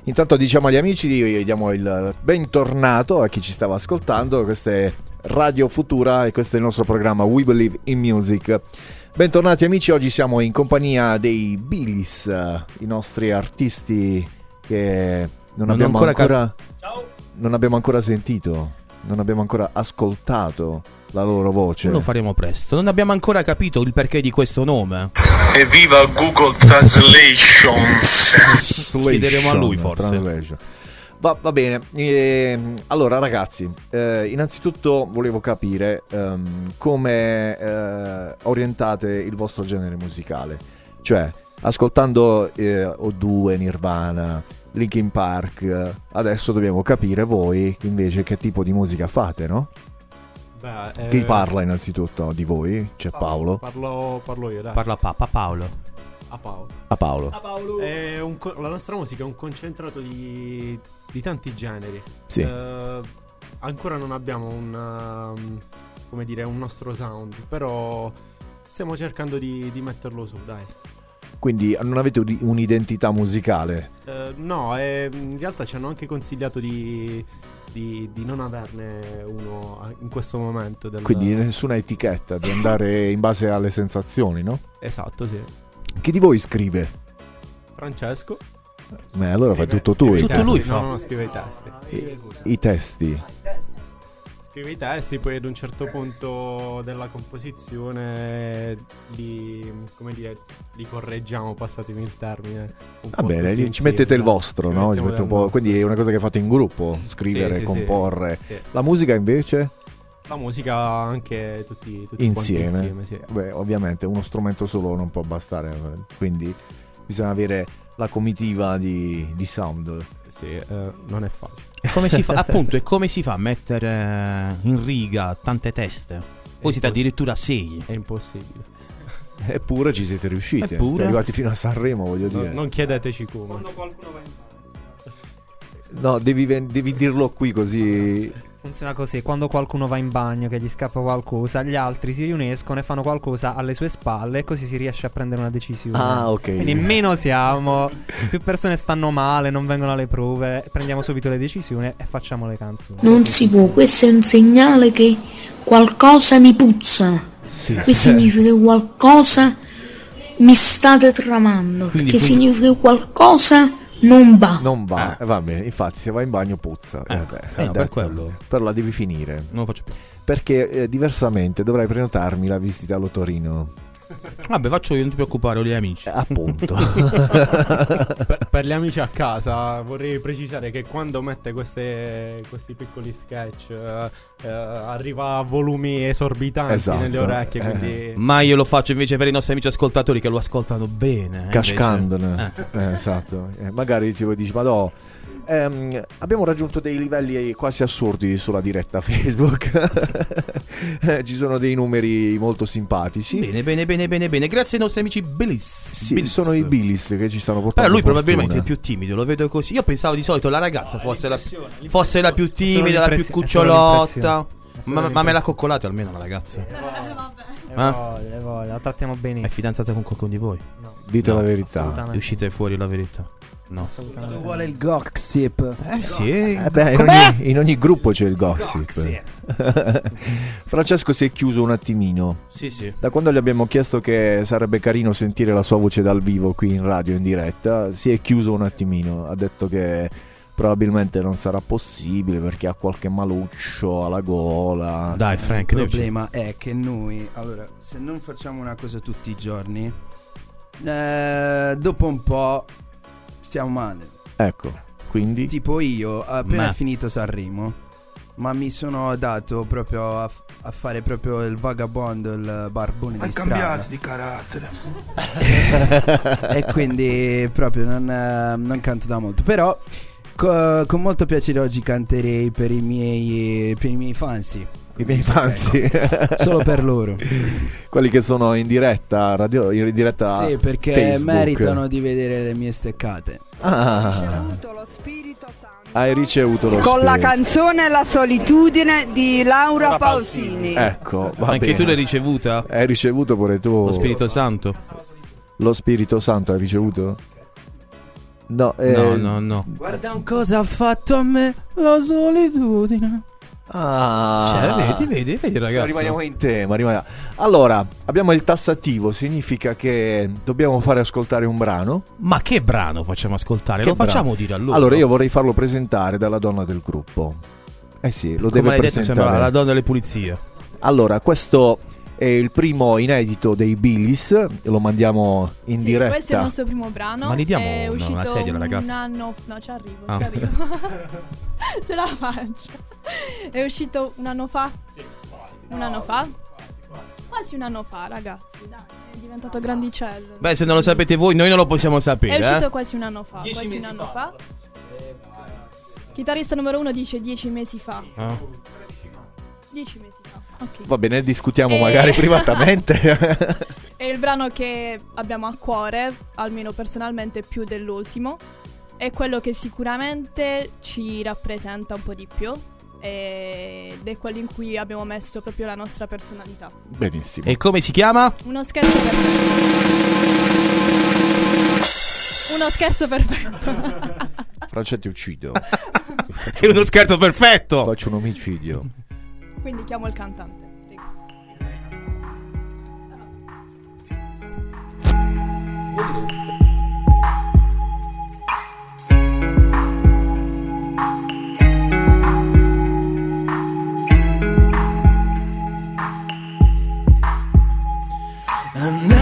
Intanto diciamo agli amici, di- diamo il bentornato a chi ci stava ascoltando. Questa è Radio Futura e questo è il nostro programma We Believe in Music. Bentornati amici, oggi siamo in compagnia dei Billys, eh, i nostri artisti che non, Non abbiamo ancora ancora, cap- non abbiamo ancora sentito, non abbiamo ancora ascoltato la loro voce. Lo faremo presto. Non abbiamo ancora capito il perché di questo nome. Evviva Google Translations! Chiederemo a lui, forse. Translation. Va, va bene, Ehm, allora ragazzi, eh, innanzitutto volevo capire ehm, come eh, orientate il vostro genere musicale, cioè ascoltando eh, O2, Nirvana, Linkin Park, adesso dobbiamo capire voi invece che tipo di musica fate, no? Beh, Chi eh, parla innanzitutto di voi? C'è Paolo. Parlo, parlo io, dai. Parla Papa Paolo. A Paolo. A Paolo. È un co- la nostra musica è un concentrato di, di tanti generi. Sì. Eh, ancora non abbiamo un, um, come dire, un nostro sound, però stiamo cercando di, di metterlo su, dai. Quindi non avete un- un'identità musicale? Eh, no, eh, in realtà ci hanno anche consigliato di, di- di non averne uno a- in questo momento. del- Quindi nessuna etichetta, di andare in base alle sensazioni, no? Esatto, sì. Chi di voi scrive? Francesco. Beh, allora fai tutto tu. scrive i i testi. testi. No, no, no, scrive i testi. I, i testi. Scrive i testi, poi ad un certo punto della composizione li, come dire, li correggiamo, passatemi il termine. un Va po' bene, ci mettete il insieme, vostro, ci no? Ci mettete un po'- quindi è una cosa che fate in gruppo, scrivere, Sì, sì, sì. comporre. Sì. La musica invece? La musica anche tutti, tutti Insieme. insieme sì. Beh, ovviamente uno strumento solo non può bastare, eh, quindi bisogna avere la comitiva di, di sound. Sì, eh, non è facile. Come si fa, appunto, e come si fa a mettere in riga tante teste? Voi siete addirittura sei. È impossibile. Eppure ci siete riusciti. eh. Eppure? Siete arrivati fino a Sanremo, voglio No- dire. non chiedeteci come. No, devi, devi dirlo qui così. Funziona così, quando qualcuno va in bagno che gli scappa qualcosa, gli altri si riuniscono e fanno qualcosa alle sue spalle e così si riesce a prendere una decisione. Ah, ok. Quindi meno siamo, più persone stanno male, non vengono alle prove, prendiamo subito le decisioni e facciamo le canzoni. Non si può, questo è un segnale che qualcosa mi puzza. Sì, Questo sì. significa che qualcosa mi state tramando. Quindi che funziona- significa che qualcosa non va. Non va, eh, va bene. Infatti, se vai in bagno puzza. Eh, Ecco. beh, Eh, no, per quello. Però la devi finire. Non lo faccio più. Perché eh, diversamente dovrai prenotarmi la visita allo Torino. Vabbè, faccio io, non ti preoccupare, ho gli amici. appunto. per, per gli amici a casa vorrei precisare che quando mette queste- questi piccoli sketch eh, eh, arriva a volumi esorbitanti Esatto, nelle orecchie, eh. quindi Ma io lo faccio invece per i nostri amici ascoltatori che lo ascoltano bene. eh, Cascandone. Eh, esatto. Eh, magari ti dici, ma no. Ehm, abbiamo raggiunto dei livelli quasi assurdi sulla diretta Facebook. Eh, Ci sono dei numeri molto simpatici. Bene, bene, bene, bene, bene. Grazie ai nostri amici Billis. Sì, Billis. sono i Billis che ci stanno portando. Però lui fortuna. probabilmente è più timido, lo vedo così. Io pensavo di solito la ragazza fosse, la, fosse la più timida, la più cucciolotta. Ma, ma me l'ha coccolata almeno la ragazza. Eh? voglia, e voglia, la trattiamo benissimo. È fidanzata con qualcuno di voi? Dite la verità. uscite fuori la verità. No. Lo vuole il gossip. Eh sì. Eh beh, in ogni, in ogni gruppo c'è il gossip. Francesco si è chiuso un attimino. Sì, sì. Da quando gli abbiamo chiesto che sarebbe carino sentire la sua voce dal vivo qui in radio in diretta, si è chiuso un attimino. Ha detto che probabilmente non sarà possibile perché ha qualche maluccio alla gola. Dai, Il Frank, noi- problema è che noi, allora, se non facciamo una cosa tutti i giorni, eh, dopo un po' stiamo male. Ecco, quindi Tipo io, appena Ma- finito Sanremo, ma mi sono dato proprio a, a fare proprio il vagabondo, il barbone Hai di strada. cambiato di carattere. e quindi proprio non, eh, non canto da molto. Però co- con molto piacere oggi canterei per i miei, per i miei fans. I miei fans. Ecco. Solo per loro. Quelli che sono in diretta, radio, in diretta Sì, perché Facebook. meritano di vedere le mie steccate. Ah. Hai ricevuto lo Con la spirito. canzone La solitudine di Laura Pausini. Ecco, va Anche bene. tu l'hai ricevuta? Hai ricevuto pure tu Lo Spirito Santo? Lo Spirito Santo hai ricevuto? No, eh, No, no, no. Guarda un cosa ha fatto a me la solitudine. Ah. Cioè, vedi, vedi, vedi, Cioè, ragazzi. rimaniamo in tema, rimaniamo- Allora, abbiamo il tassativo, significa che dobbiamo fare ascoltare un brano. Ma che brano facciamo ascoltare? Che lo facciamo brano? dire a loro. Allora, io vorrei farlo presentare dalla donna del gruppo. Eh sì, lo Come deve detto, presentare. sembra la donna delle pulizie. Allora, questo È il primo inedito dei Billys, lo mandiamo in Sì, diretta. questo è il nostro primo brano. Ma gli diamo è una- uscito una sedia alla un ragazza? anno. No, ci arrivo. Ah. Ci arrivo. Ce la faccio. È uscito un anno fa? Un anno fa? Quasi un anno fa, ragazzi. Dai, è diventato grandicello. Beh, se non lo sapete voi, noi non lo possiamo sapere. È uscito eh. quasi un anno fa. Dieci Quasi un anno fa. fa. Chitarrista numero uno dice dieci mesi fa. Ah. Dieci mesi fa. Ok. Va bene, discutiamo Eh. magari privatamente. È il brano che abbiamo a cuore, almeno personalmente più dell'ultimo. È quello che sicuramente ci rappresenta un po' di più. Ed è quello in cui abbiamo messo proprio la nostra personalità. Benissimo. E come si chiama? Uno scherzo perfetto. Uno scherzo perfetto. Francia ti uccido. È uno scherzo perfetto. Faccio un omicidio. Quindi chiamo il cantante. Prego. Andato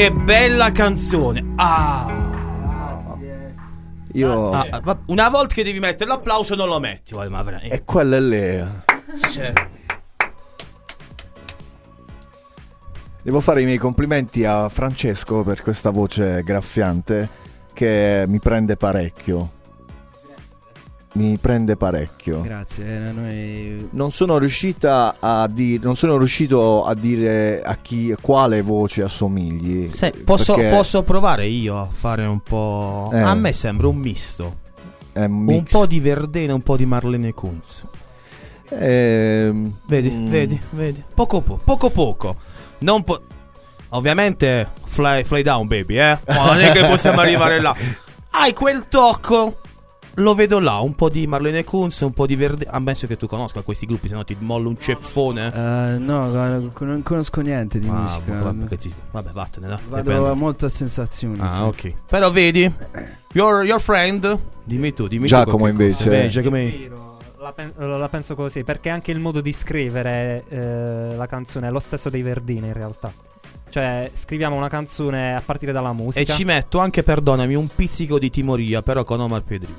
Che bella canzone. Ah. Io... Ah, una volta che devi mettere l'applauso non lo metti. Vai, ma veramente. E quella è lei. Cioè, Devo fare i miei complimenti a Francesco per questa voce graffiante che mi prende parecchio. Mi prende parecchio. Grazie, eh, noi... Non sono riuscita a dire non sono riuscito a dire a chi quale voce assomigli. se- posso, perché posso provare io a fare un po'. Eh. A me sembra un misto. un Un po' di Verdena, un po' di Marlene Kunz. Ehm, Vedi, mm, vedi, vedi. Poco po- poco poco. Non po- Ovviamente fly, fly down baby, eh. Ma non è che possiamo arrivare là. Hai quel tocco. Lo vedo là, un po' di Marlene Kunz, un po' di Verdena. Ammesso che tu conosca questi gruppi, se no ti mollo un ceffone. Eh, no, non conosco niente di Ah, musica. vabbè, che ci- vabbè, vattene, dai. Vado Dipende. molto a sensazioni. sì. Ah, ok. Però vedi, your, your friend, dimmi tu, dimmi Giacomo tu. invece. cosa- Beh, Giacomo- La, pen- la penso così, perché anche il modo di scrivere eh, la canzone è lo stesso dei Verdini in realtà. Cioè, scriviamo una canzone a partire dalla musica. E ci metto anche, perdonami, un pizzico di timoria, però con Omar Pedrini.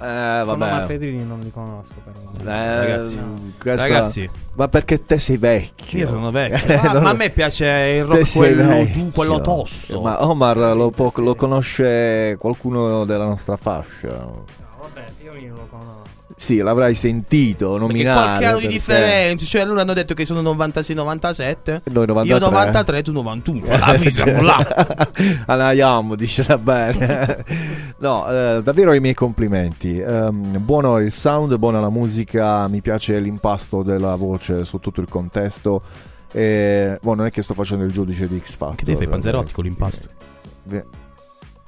Eh, vabbè. Pedrini non li conosco però. Eh, Ragazzi, questa- ragazzi. Ma perché te sei vecchio? Io sono vecchio. Eh, Ma, non- ma a me piace il rock quello, du- quello tosto. Ma Omar lo, può- lo conosce qualcuno della nostra fascia? No, vabbè, io non lo conosco. Sì, l'avrai sentito Perché nominare. qualche anno di perché- differenza. Cioè, loro hanno detto che sono 96-97. Noi 93. Io 93, tu 91. Alla fine siamo là. Andiamo, dice bene. no, eh, davvero i miei complimenti. Ehm, buono il sound, buona la musica, mi piace l'impasto della voce su tutto il contesto. E, boh, non è che sto facendo il giudice di X Factor. Che deve fare Panzerotti con l'impasto? Ve-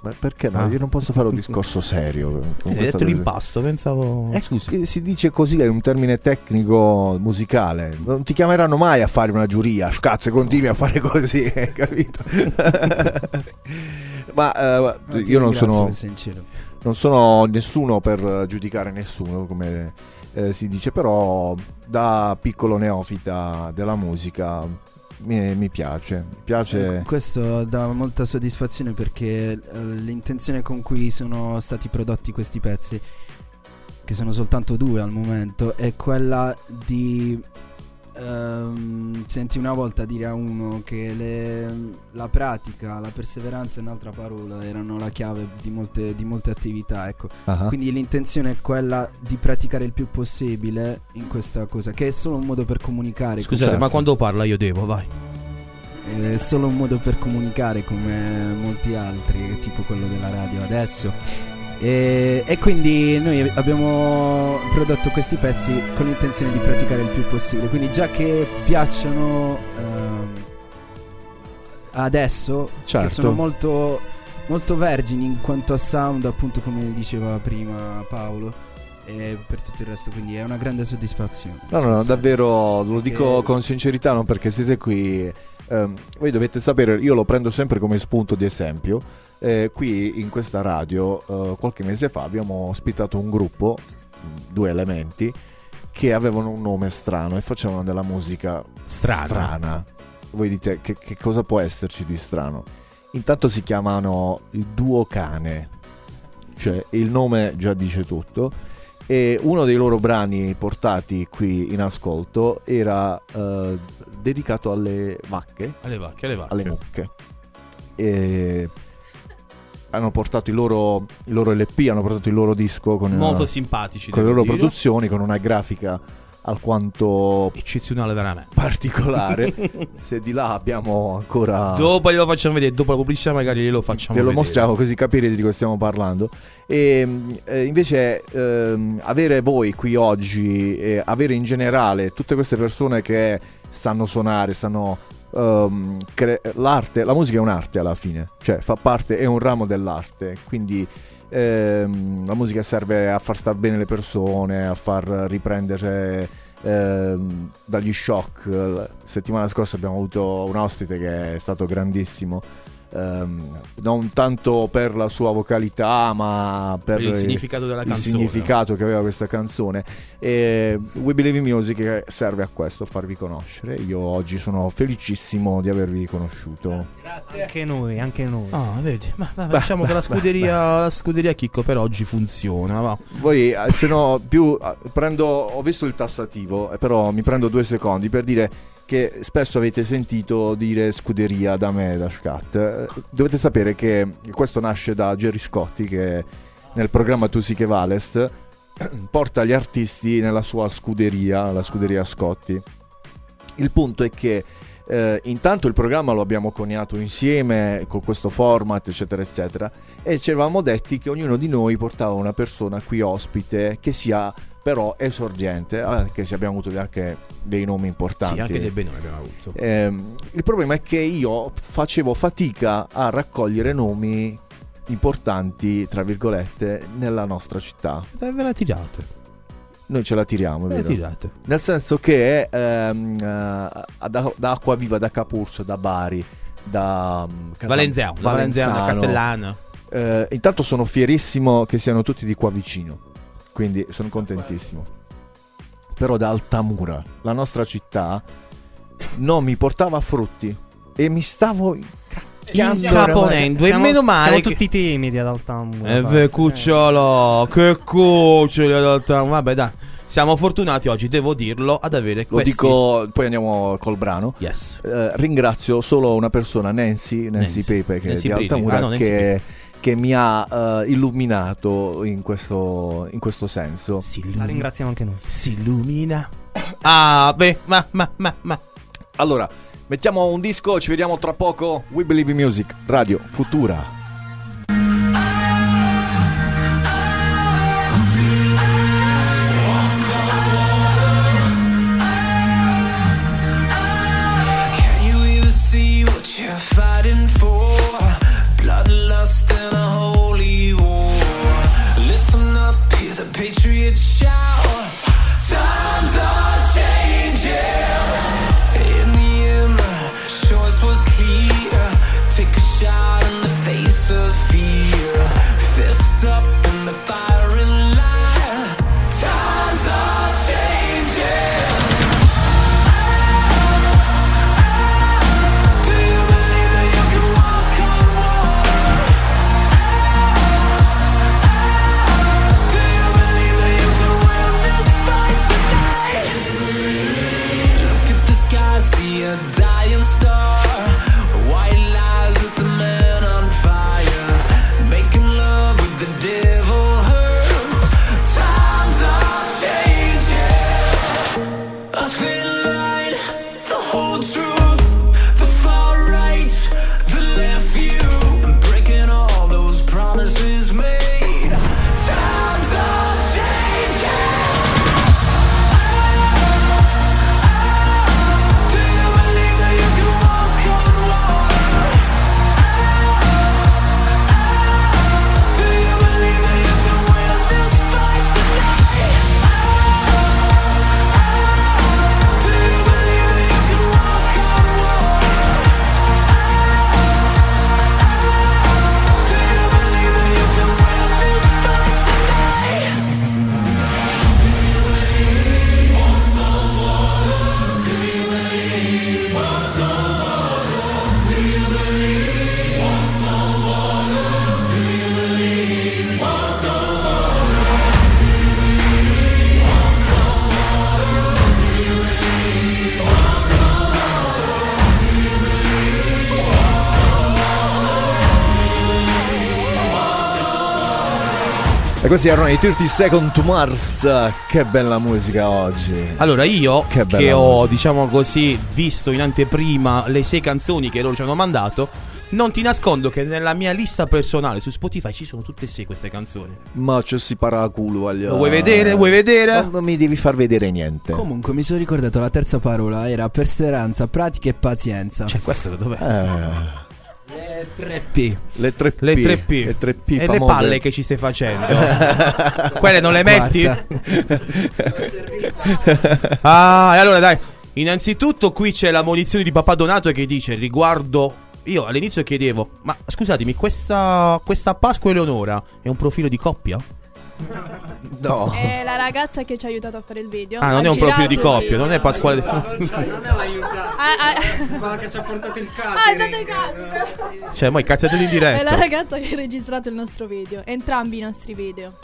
Ma perché no? Ah. Io non posso fare un discorso serio. con Hai detto cosa. l'impasto, pensavo. Eh, Scusa. che si dice così, è un termine tecnico musicale. Non ti chiameranno mai a fare una giuria. Scazzo, continui a fare così, hai capito? Ma eh, io non sono, non sono nessuno per giudicare nessuno, come eh, si dice, però da piccolo neofita della musica mi, mi piace. Mi piace. Ecco, Questo dà molta soddisfazione perché eh, l'intenzione con cui sono stati prodotti questi pezzi, che sono soltanto due al momento, è quella di... ehm, senti una volta dire a uno che le- la pratica, la perseveranza è un'altra parola, erano la chiave di molte, di molte attività, ecco. Ah. Quindi l'intenzione è quella di praticare il più possibile in questa cosa, che è solo un modo per comunicare. Scusate, ma quando parla io devo, vai. È solo un modo per comunicare come molti altri, tipo quello della radio adesso. E, e quindi noi abbiamo prodotto questi pezzi con l'intenzione di praticare il più possibile. Quindi già che piacciono ehm, adesso, Certo. che sono molto, molto vergini in quanto a sound, appunto come diceva prima Paolo. E per tutto il resto, quindi è una grande soddisfazione. No, no, no, davvero lo dico con sincerità, non perché siete qui. ehm, voi dovete sapere, io lo prendo sempre come spunto di esempio. Eh, qui in questa radio, eh, qualche mese fa, abbiamo ospitato un gruppo, due elementi, che avevano un nome strano e facevano della musica Strana. Voi dite che, che cosa può esserci di strano? Intanto si chiamano il duo cane, cioè il nome già dice tutto. E uno dei loro brani portati qui in ascolto era eh, dedicato alle vacche, Alle vacche, alle vacche. alle mucche. E hanno portato il loro, il loro LP, hanno portato il loro disco con, Molto eh, simpatici. con le loro dire. produzioni, con una grafica alquanto Eccezionale veramente. particolare. Se di là abbiamo ancora... Dopo glielo facciamo vedere, dopo la pubblicità magari glielo facciamo Ve lo vedere. mostriamo così capire di cosa stiamo parlando. E mh, eh, invece ehm, avere voi qui oggi e avere in generale tutte queste persone che sanno suonare, sanno ehm, cre- l'arte, la musica è un'arte alla fine, cioè fa parte, è un ramo dell'arte, quindi ehm, la musica serve a far star bene le persone, a far riprendere ehm, dagli shock. La settimana scorsa abbiamo avuto un ospite che è stato grandissimo ehm, non tanto per la sua vocalità, ma per Per il significato della il canzone. significato che aveva questa canzone. E We Believe in Music serve a questo, a farvi conoscere. Io oggi sono felicissimo di avervi conosciuto. Anche noi, anche noi. Ah, vedi. Ma, ma Beh, diciamo che beh, la beh, scuderia, la scuderia Chicco per oggi funziona. Va. Voi, eh, se no, più eh, prendo, ho visto il tassativo, eh, però mi prendo due secondi per dire che spesso avete sentito dire scuderia da me, da Scat. Dovete sapere che questo nasce da Jerry Scotti che nel programma Tu sì che vales porta gli artisti nella sua scuderia, la scuderia Scotti. Il punto è che eh, intanto il programma lo abbiamo coniato insieme con questo format, eccetera, eccetera, e ci eravamo detti che ognuno di noi portava una persona qui ospite che sia però esordiente, anche se abbiamo avuto anche dei nomi importanti. Sì, anche dei bei nomi abbiamo avuto. Ehm, il problema è che io facevo fatica a raccogliere nomi importanti, tra virgolette, nella nostra città. Dai, ve la tirate. Noi ce la tiriamo, è Ve la tirate. Nel senso che ehm, eh, da, da Acquaviva, da Capurso, da Bari, da mm, Valenzano, da Valenzano, da Castellano. eh, intanto sono fierissimo che siano tutti di qua vicino, quindi sono contentissimo. Però da Altamura, la nostra città, non mi portava frutti e mi stavo Incaponendo, e meno male Siamo che- tutti timidi ad Altamura. Eh, ve, cucciolo, che cuccioli in realtà. Vabbè, dai. Siamo fortunati oggi, devo dirlo, ad avere Lo questi... dico, poi andiamo col brano. Yes. Eh, ringrazio solo una persona, Nancy, Nancy, Nancy. Pepe, che Nancy è di. Altamura, Ah, no, che, che mi ha eh, illuminato in questo, in questo senso. La ringraziamo anche noi. Si illumina. Ah, beh, ma, ma, ma, ma. Allora, mettiamo un disco, ci vediamo tra poco. We Believe in Music, Radio Futura. Questi erano i 30 Second to Mars. Che bella musica oggi. Allora, io Che che, ho, musica. diciamo così, visto in anteprima le sei canzoni che loro ci hanno mandato, non ti nascondo che nella mia lista personale su Spotify ci sono tutte e sei queste canzoni. Ma ci si para culo voglio. Lo vuoi vedere? Vuoi vedere? Non mi devi far vedere niente. Comunque mi sono ricordato la terza parola era perseveranza, pratica e pazienza. Cioè, questo da dov'è? Eh, Le 3P. le 3P. Le 3P. Le 3P e le palle che ci stai facendo? Quelle non le metti? ah, e allora dai. Innanzitutto qui c'è la munizione di Papà Donato che dice riguardo io all'inizio chiedevo, ma scusatemi, questa, questa Pasqua Eleonora è un profilo di coppia? No. È la ragazza che ci ha aiutato a fare il video. Ah, non Ha è un profilo di coppia, non è Pasquale. Ah, ah. Quella che ci ha portato il Ah, esatto, il cazzo. Cioè, mo' i cazzatelli in È la diretta. ragazza che ha registrato il nostro video. Entrambi i nostri video.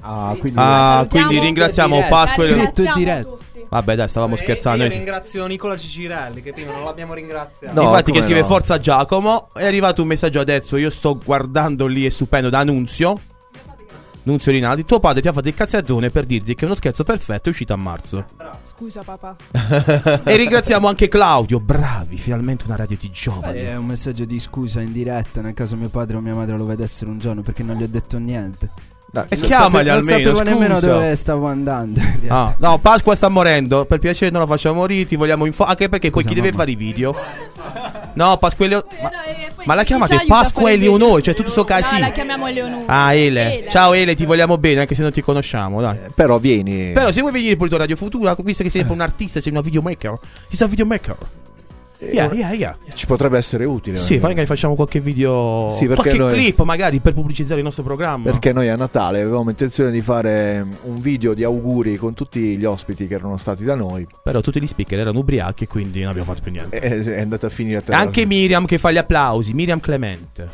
Ah, quindi Ah, quindi ringraziamo Diretta. Pasqua e Scritto in diretta. Vabbè, dai, stavamo scherzando. Eh, Io sì. ringrazio Nicola Cicirelli che prima non l'abbiamo ringraziato. No, Infatti, che scrive no. Forza Giacomo. È arrivato un messaggio adesso. Io sto guardando lì, è stupendo. Da Nunzio. Nunzio Rinaldi. Tuo padre ti ha fatto il cazzazzone per dirti che uno scherzo perfetto è uscito a marzo. Scusa, papà. e ringraziamo anche Claudio. Bravi, finalmente una radio di giovani. È un messaggio di scusa in diretta nel caso mio padre o mia madre lo vedessero un giorno perché non gli ho detto niente. Dai, E chiamali non almeno. sapevo nemmeno scusa. dove stavo andando. Ah, no, Pasqua sta morendo. Per piacere non la facciamo morire. Ti vogliamo info. Anche perché poi Scusa, chi deve mamma. fare i video? No, Pasqua Ma, Eh, poi ma la chi chiamate Pasqua? Eleonore? Cioè, tutto sto No, casino. la chiamiamo Eleonora. Ah, Ele. Ele. Ciao Ele, ti vogliamo bene, anche se non ti conosciamo, dai. Però vieni. Però se vuoi venire pure tu a Radio Futura, visto che sei un artista, sei una videomaker, sei un videomaker. Yeah, yeah, yeah. Ci potrebbe essere utile. Sì, magari facciamo qualche video, Sì, qualche noi- clip magari per pubblicizzare il nostro programma. Perché noi a Natale avevamo intenzione di fare un video di auguri con tutti gli ospiti che erano stati da noi. Però tutti gli speaker erano ubriachi e quindi non abbiamo fatto più niente. E è andata a finire a terra. anche Miriam che fa gli applausi, Miriam Clemente.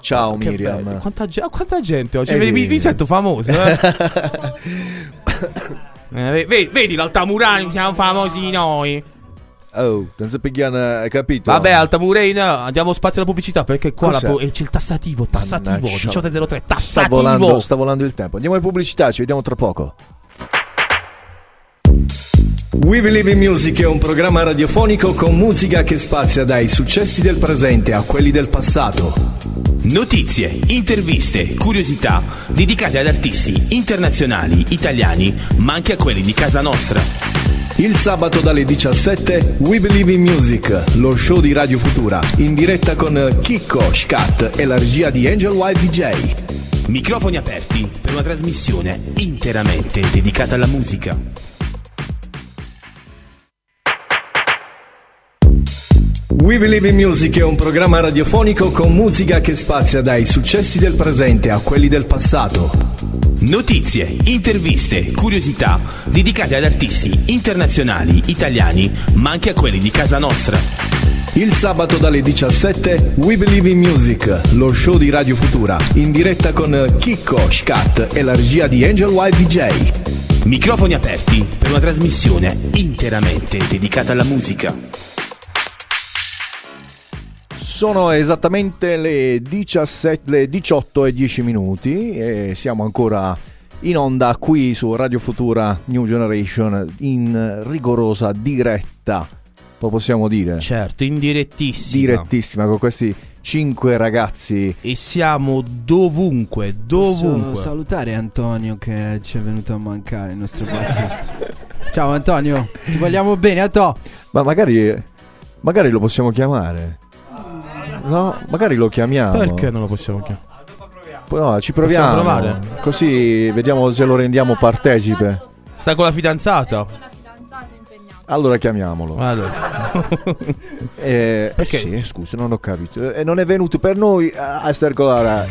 Ciao Miriam. bello. Quanta, ge- quanta gente oggi? Eh, vi, sì. vi- vi sento famoso, eh? Eh, ve- ve- vedi l'Altamurani, siamo famosi noi. Oh, non so perché hai capito? Vabbè, Altamurani, andiamo spazio alla pubblicità perché qua la po- c'è il tassativo, tassativo, Mannaggia. 1803, Sta tassativo. volando, sta volando il tempo. Andiamo in pubblicità, ci vediamo tra poco. We Believe in Music è un programma radiofonico con musica che spazia dai successi del presente a quelli del passato. Notizie, interviste, curiosità dedicate ad artisti internazionali, italiani, ma anche a quelli di casa nostra. Il sabato dalle 17 We Believe in Music, lo show di Radio Futura, in diretta con Chicco, Scat e la regia di Angel Wild DJ. Microfoni aperti per una trasmissione interamente dedicata alla musica. We Believe in Music è un programma radiofonico con musica che spazia dai successi del presente a quelli del passato. Notizie, interviste, curiosità dedicate ad artisti internazionali, italiani, ma anche a quelli di casa nostra. Il sabato dalle 17 We Believe in Music, lo show di Radio Futura, in diretta con Chicco, Scat e la regia di Angel Wild DJ. Microfoni aperti per una trasmissione interamente dedicata alla musica. Sono esattamente le, 17, le 18 e 10 minuti e siamo ancora in onda qui su Radio Futura New Generation in rigorosa diretta, lo possiamo dire. Certo, in direttissima. Direttissima con questi cinque ragazzi. E siamo dovunque, Posso dovunque. salutare Antonio che ci è venuto a mancare, il nostro bassista. Ciao Antonio, ti vogliamo bene, Anto. Ma magari, magari lo possiamo chiamare. No, magari lo chiamiamo. Perché non lo possiamo chiamare? No, ci Possiamo proviamo. provare? Così vediamo se lo rendiamo partecipe. Sta con la fidanzata? Allora chiamiamolo. Allora. Eh, Perché? sì, scusa, non ho capito. E non è venuto per noi a a stercolare.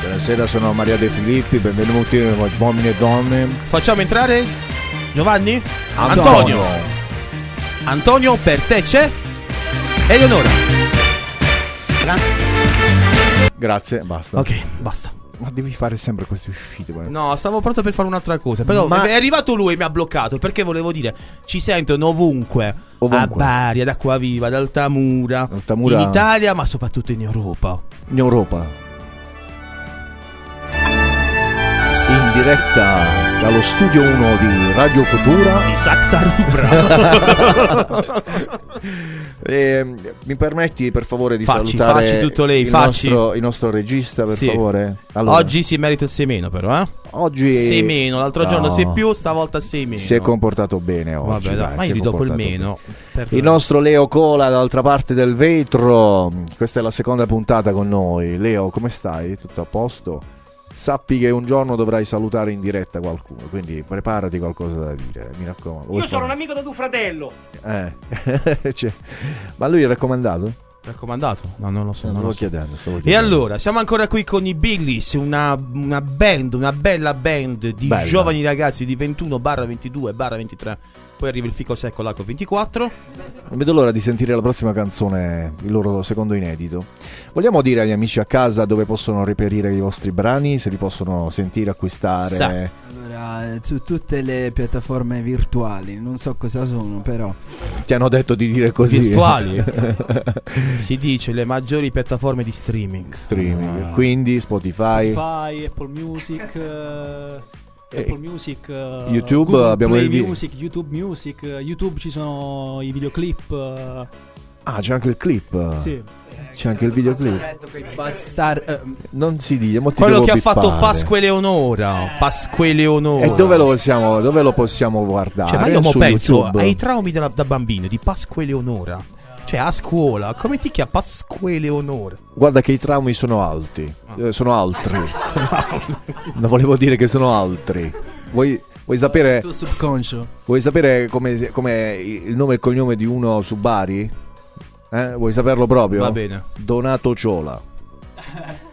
Buonasera, sono Maria De Filippi, benvenuti uomini e donne. Facciamo entrare Giovanni? Antonio. Antonio. Antonio, per te c'è Eleonora. Grazie, basta. Ok, basta. Ma devi fare sempre queste uscite. guarda. No, stavo pronto per fare un'altra cosa. Però Ma- è arrivato lui e mi ha bloccato. Perché volevo dire, ci sentono ovunque. Ovunque. A Bari, ad Acquaviva, ad Altamura, Altamura- In Italia, ma soprattutto in Europa. In Europa. In diretta dallo studio 1 di Radio Futura. Di Saxa Rubra. Eh, mi permetti per favore di Facci, salutare facci tutto lei, il, facci. nostro, il nostro regista per Sì. favore? Oggi si merita il semeno, però, eh? Oggi Sei meno, l'altro No. giorno sei più, stavolta sei meno. si è comportato bene oggi. Vabbè, dai, ma io gli do quel comportato meno. Il nostro Leo Cola dall'altra parte del vetro. Questa è la seconda puntata con noi. Leo, come stai? Tutto a posto? Sappi che un giorno dovrai salutare in diretta qualcuno, quindi preparati qualcosa da dire, mi raccomando. Io sono un amico di tuo fratello. Eh. Cioè, ma lui è raccomandato? Raccomandato? No, non lo so. No, non stavo lo so. chiedendo, stavo E chiedendo. allora, siamo ancora qui con i Billies, una, una band, una bella band di Bella. giovani ragazzi di 21 barra 22 barra 23. Poi arriva il fico secco con 24. Non vedo l'ora di sentire la prossima canzone, il loro secondo inedito. Vogliamo dire agli amici a casa dove possono reperire i vostri brani, se li possono sentire, acquistare? Sa. Allora, su tutte le piattaforme virtuali, non so cosa sono, però. Ti hanno detto di dire così. Virtuali. si dice le maggiori piattaforme di streaming. Streaming. Quindi Spotify. Spotify, Apple Music, Eh, Apple Music, eh, YouTube, Google abbiamo Play il Music, YouTube Music, eh, YouTube ci sono i videoclip. eh, Ah, c'è anche il clip. Sì. C'è anche il videoclip. Bastard. eh, Non si dice, Quello che ha fatto. Pasqua Eleonora. Pasqua Eleonora. E dove lo possiamo, dove lo possiamo guardare? Cioè, ma io penso YouTube? ai traumi della- da bambino di Pasqua Eleonora. Cioè, a scuola, come ti chiama Pasqua Eleonora? Guarda che i traumi sono alti. Eh, sono altri. non volevo dire che sono altri. Vuoi, vuoi sapere. Il tuo subconscio. Vuoi sapere come come il nome e il cognome di uno su Bari? Eh? Vuoi saperlo proprio? Va bene. Donato Ciola.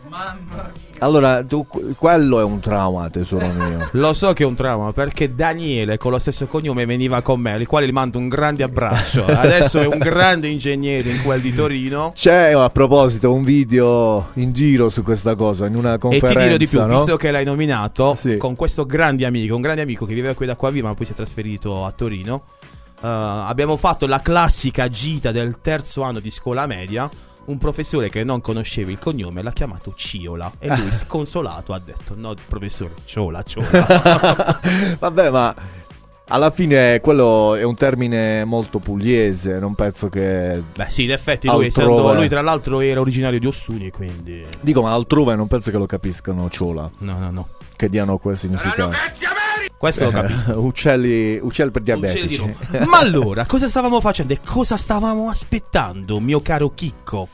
Allora, tu, quello è un trauma, tesoro mio. Lo so che è un trauma perché Daniele con lo stesso cognome veniva con me, al quale gli mando un grande abbraccio. Adesso è un grande ingegnere in quel di Torino. C'è a proposito un video in giro su questa cosa, in una E conferenza. ti dirò di più, no? visto che l'hai nominato, Sì. con questo grande amico, un grande amico che viveva qui da qua viva, ma poi si è trasferito a Torino. eh, abbiamo fatto la classica gita del terzo anno di scuola media. Un professore che non conosceva il cognome l'ha chiamato Ciola. E lui, sconsolato, ha detto: No, professore, Ciola, Ciola. Vabbè, ma alla fine quello è un termine molto pugliese, non penso che... Beh, sì, in effetti, lui, Altrove. essendo, lui tra l'altro era originario di Ostuni, quindi. Dico, ma altrove non penso che lo capiscano ciola. No, no, no. Che diano quel significato. Questo lo capisco. uccelli, uccelli per Uccelli di diabetici. Roma. Ma allora, cosa stavamo facendo e cosa stavamo aspettando, mio caro Chicco?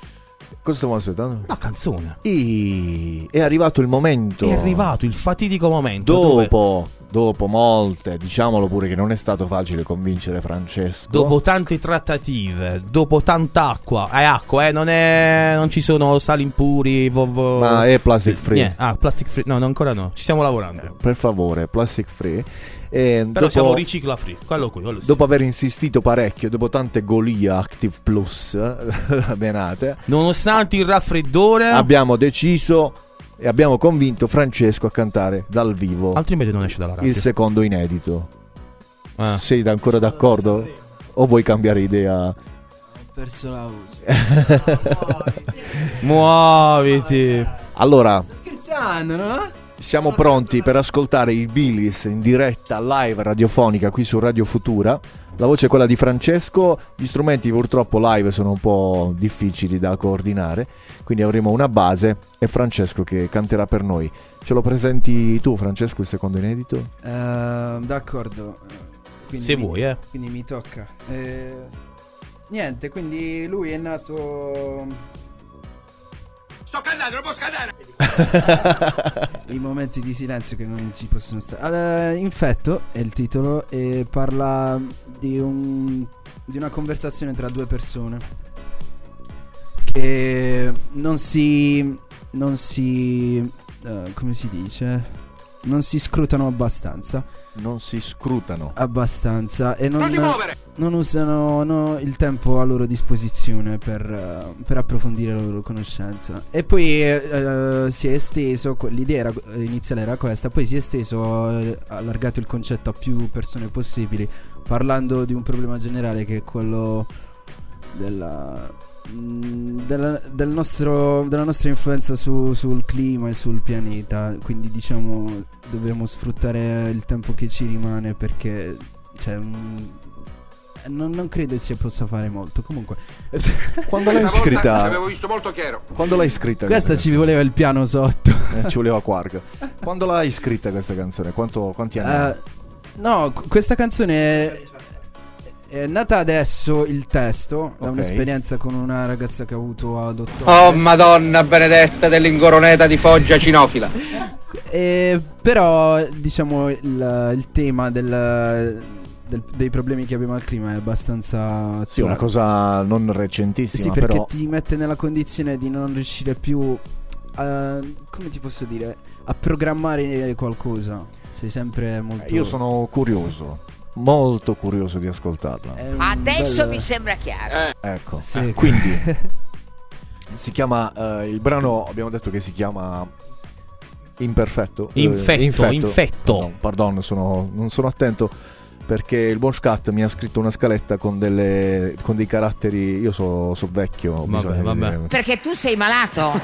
Cosa stiamo aspettando? La canzone. I- È arrivato il momento. È arrivato il fatidico momento. dove- Dopo, dopo molte, diciamolo pure che non è stato facile convincere Francesco. Dopo tante trattative, dopo tanta acqua, è acqua, eh, non, è, non ci sono sali impuri. vo- vo- Ma è plastic free. Niente, Ah, plastic free. No, no, ancora no. Ci stiamo lavorando. Per favore, plastic free. E Però dopo- siamo ricicla free. Quello qui, quello sì. Dopo aver insistito parecchio, dopo tante Golia Active Plus eh, benate, Nonostante il raffreddore, abbiamo deciso e abbiamo convinto Francesco a cantare dal vivo altrimenti non esce dalla radio. il secondo inedito. Ah. Sei ancora d'accordo? O vuoi cambiare idea? Ho perso la voce. Muoviti. Allora, Scherzando, no? Siamo pronti per ascoltare i Billys in diretta live radiofonica qui su Radio Futura. La voce è quella di Francesco, gli strumenti purtroppo live sono un po' difficili da coordinare, quindi avremo una base e Francesco che canterà per noi. Ce lo presenti tu Francesco il secondo inedito? Eh, d'accordo. Quindi Se mi- vuoi, eh. Quindi mi tocca. Eh, niente, quindi lui è nato. Sto cantando, non posso cantare. I momenti di silenzio che non ci possono stare. Allora, Infetto è il titolo e parla di, un, di una conversazione tra due persone che non si. non si. eh, come si dice? Non si scrutano abbastanza. Non si scrutano. Abbastanza e non, Non ti muovere! Non usano no, il tempo a loro disposizione per, eh, per approfondire la loro conoscenza. E poi eh, si è esteso, l'idea era- iniziale era questa, poi si è esteso, eh, allargato il concetto a più persone possibili, parlando di un problema generale che è quello della, mm, della, del nostro, della nostra influenza su- sul clima e sul pianeta. Quindi diciamo dobbiamo sfruttare il tempo che ci rimane perché cioè, mm, non, non credo si possa fare molto. Comunque, Quando l'hai Stavolta scritta? L'avevo visto molto chiaro. Quando l'hai scritta? questa ci voleva il piano sotto. Eh, ci voleva Quark. Quando l'hai scritta questa canzone? Quanto, quanti anni? Eh, no, qu- questa canzone è, è nata adesso il testo da Ok. un'esperienza con una ragazza che ho avuto ad ottobre. Oh madonna benedetta dell'ingoroneta di Foggia cinofila. Eh, però, diciamo, il, il tema del, del- dei problemi che abbiamo al clima è abbastanza. Sì, una cosa non recentissima, Sì, perché però ti mette nella condizione di non riuscire più a. come ti posso dire? A programmare qualcosa. Sei sempre molto. io sono curioso, molto curioso di ascoltarla. Adesso bel- mi sembra chiaro. Ecco, Sì. Eh, quindi si chiama eh, il brano abbiamo detto che si chiama Imperfetto Eh, Infetto, infetto. Pardon, pardon, sono- non sono attento perché il buon Scat mi ha scritto una scaletta con, delle, con dei caratteri io so, so vecchio vabbè. vedere. Perché tu sei malato.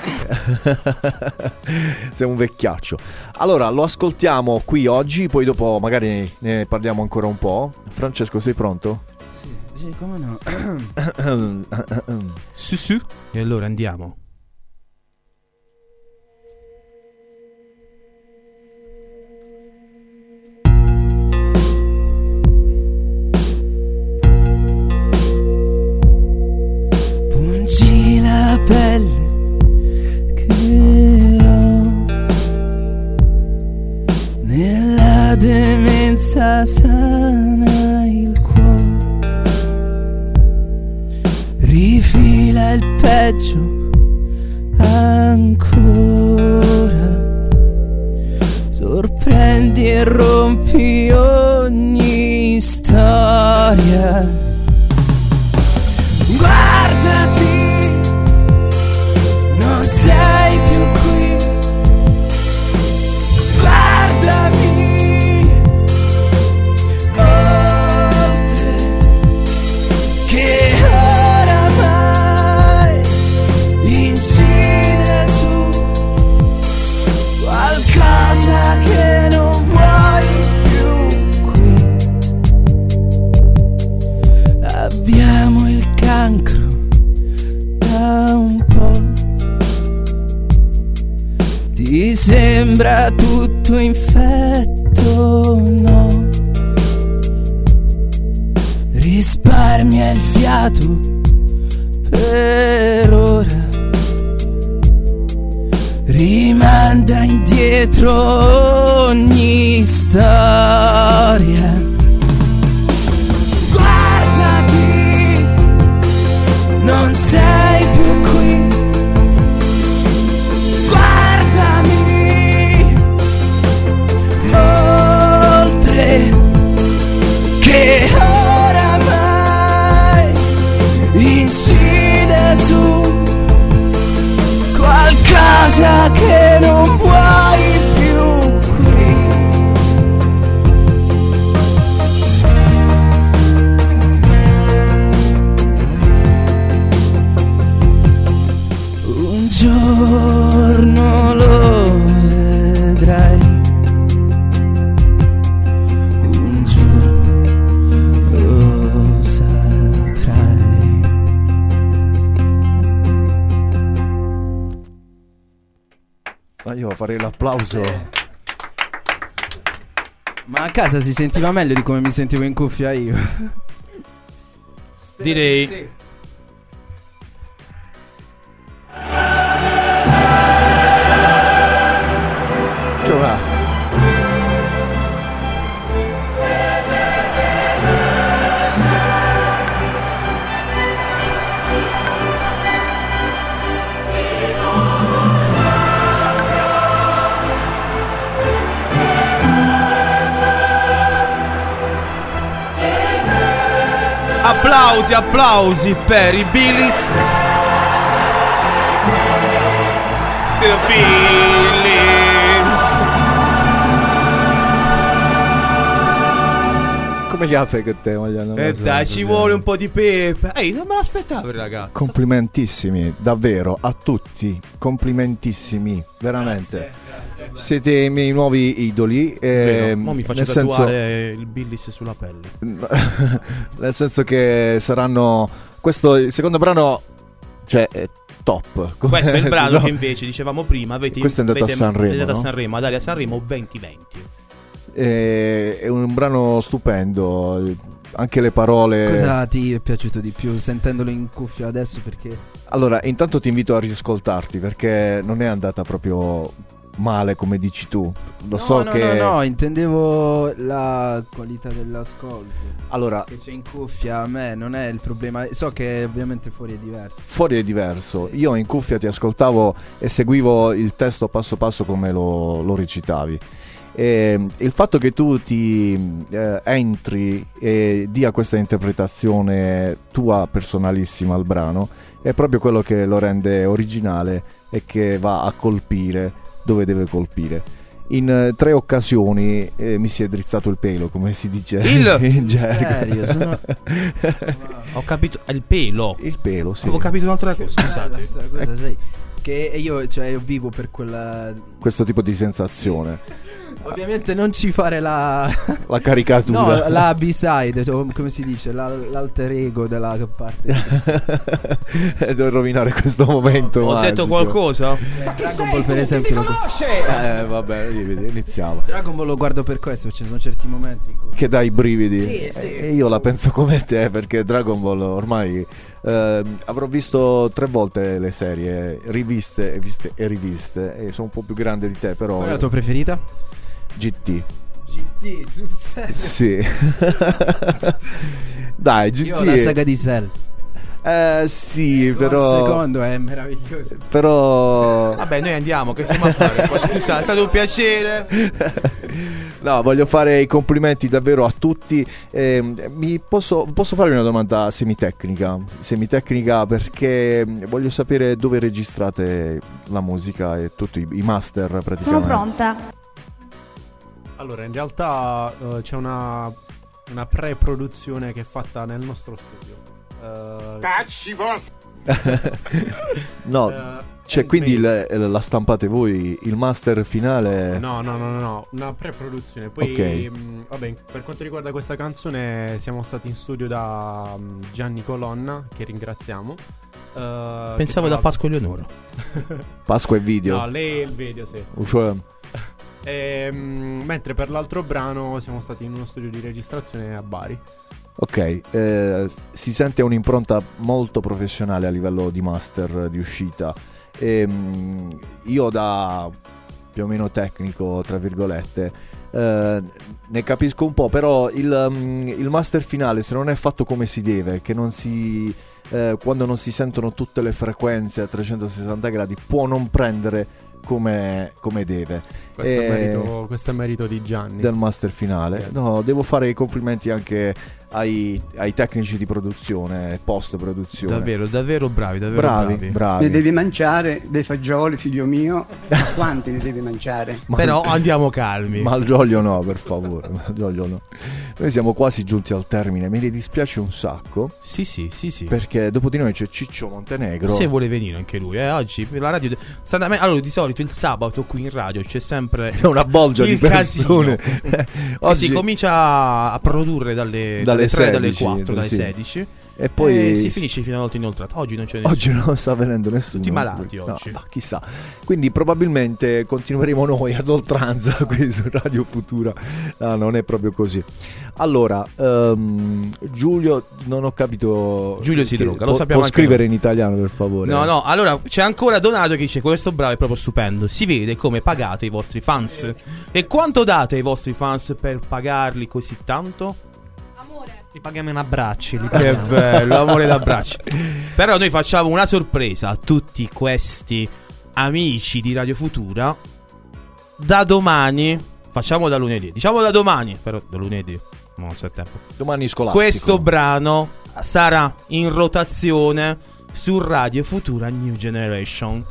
sei un vecchiaccio allora lo ascoltiamo qui oggi poi dopo magari ne parliamo ancora un po' Francesco sei pronto? Sì, sì, come no? Su su. E allora andiamo. La pelle che ho nella demenza sana il cuore. Rifila il peggio ancora si sentiva meglio di come mi sentivo in cuffia io. Direi. Cioè, Applausi, applausi per i Billys. The Billys. Come gli fai che te, voglio non lo E so, dai, ci vuole un po' di pepe. Ehi, non me l'aspettavo, ragazzi. Complimentissimi, davvero, a tutti. Complimentissimi, veramente. Siete i miei nuovi idoli. Ehm, mo mi faccio nel senso- tatuare il Billys sulla pelle. nel senso che saranno. Questo, il secondo brano, cioè, è top. Questo è il brano No. che invece dicevamo prima. Avete, Questo è andato a avete- Sanremo, È andato no? a Sanremo, ad Aria Sanremo 2020. Eh, è un brano stupendo. Anche le parole. Cosa ti è piaciuto di più sentendolo in cuffia adesso? Perché Allora, intanto ti invito a riscoltarti perché non è andata proprio male come dici tu. Lo no, so no, che no, no, intendevo la qualità dell'ascolto. Allora- che c'è in cuffia, a me non è il problema. So che ovviamente fuori è diverso. fuori è diverso. Io in cuffia ti ascoltavo e seguivo il testo passo passo come lo, lo recitavi. E il fatto che tu ti eh, entri e dia questa interpretazione tua personalissima al brano è proprio quello che lo rende originale e che va a colpire dove deve colpire. In eh, tre occasioni eh, mi si è drizzato il pelo, come si dice Il- in gergo. Serio, sono- Ho capito. Il pelo. Il pelo, sì. Avevo capito un'altra cosa. Scusate. sta cosa, sai? Che io, cioè, io vivo per quella. Questo tipo di sensazione. Ovviamente non ci fare la. La caricatura. No, la B-side, come si dice, la- l'alter ego della parte. e devo rovinare questo momento. Ho detto magico. qualcosa? Dragon Ball, per esempio, lo, Eh, vabbè, iniziamo. Dragon Ball lo guardo per questo, perché ci sono certi momenti. in cui- Che dai brividi. Sì, sì. E io la penso come te, perché Dragon Ball ormai ehm, avrò visto tre volte le serie, riviste e viste e riviste. E sono un po' più grande di te, però. Qual è la tua preferita? GT. GT, sul serio. Sì. Dai, GT. Io ho la saga di Cell. Eh, sì, Il però. secondo è meraviglioso. Però. Vabbè, noi andiamo. Che stiamo a fare? Scusa, è stato un piacere. No, voglio fare i complimenti davvero a tutti. Ehm, mi posso, posso fare una domanda semitecnica? Semitecnica perché voglio sapere dove registrate la musica e tutti i master praticamente. Sono pronta. Allora, in realtà eh, c'è una, una pre-produzione che è fatta nel nostro studio. Eh, Cacci vostri! no, Eh, cioè quindi le- la stampate voi, il master finale. No, no, no, no, no, una pre-produzione. Poi, Ok. mh, vabbè, per quanto riguarda questa canzone, siamo stati in studio da mh, Gianni Colonna, che ringraziamo. Eh, Pensavo che da Pasqua Eleonora. l'altro- Pasqua e video. No, lei è il video, sì. Cioè, Ehm, mentre per l'altro brano siamo stati in uno studio di registrazione a Bari. Ok, eh, si sente un'impronta molto professionale a livello di master di uscita. Ehm, io da più o meno tecnico, tra virgolette, eh, ne capisco un po', però il, mm, il master finale se non è fatto come si deve, che non si... eh, quando non si sentono tutte le frequenze a 360 gradi, può non prendere come, come deve. Questo, è E- merito, questo è merito di Gianni. del master finale. Yes. No, devo fare i complimenti anche ai, ai tecnici di produzione, post produzione. Davvero, davvero bravi, davvero bravi, bravi. bravi. Ne devi mangiare dei fagioli, figlio mio. Quanti ne devi mangiare? Ma- Però andiamo calmi. Malgioglio no, per favore. Malgioglio no. Noi siamo quasi giunti al termine. Me ne dispiace un sacco. Sì, sì, sì, sì. Perché dopo di noi c'è Ciccio Montenegro. Se vuole venire anche lui, eh, oggi la radio. stranamente- Allora, di solito il sabato qui in radio c'è sempre C'è una bolgia di persone. Oggi- si comincia a produrre dalle, Dalle dalle 3, dalle 16, 4, dalle sì. 16. E poi e si finisce fino a notte inoltrata. Oggi non c'è nessuno. Oggi non sta venendo nessuno. Tutti malati No, oggi. ma chissà. Quindi probabilmente continueremo noi ad oltranza qui su Radio Futura. No, non è proprio così. Allora, ehm, Giulio, non ho capito. Giulio si droga, lo sappiamo Può scrivere noi. in italiano, per favore. No, no, allora c'è ancora Donato che dice: Questo bravo è proprio stupendo. Si vede come pagate i vostri fans. E quanto date ai vostri fans per pagarli così tanto? Li paghiamo in abbracci. Li Che bello, amore d'abbracci. Però noi facciamo una sorpresa a tutti questi amici di Radio Futura. Da domani, facciamo da lunedì, diciamo da domani, però da lunedì, no, non c'è tempo. Domani scolastico. Questo brano sarà in rotazione su Radio Futura New Generation.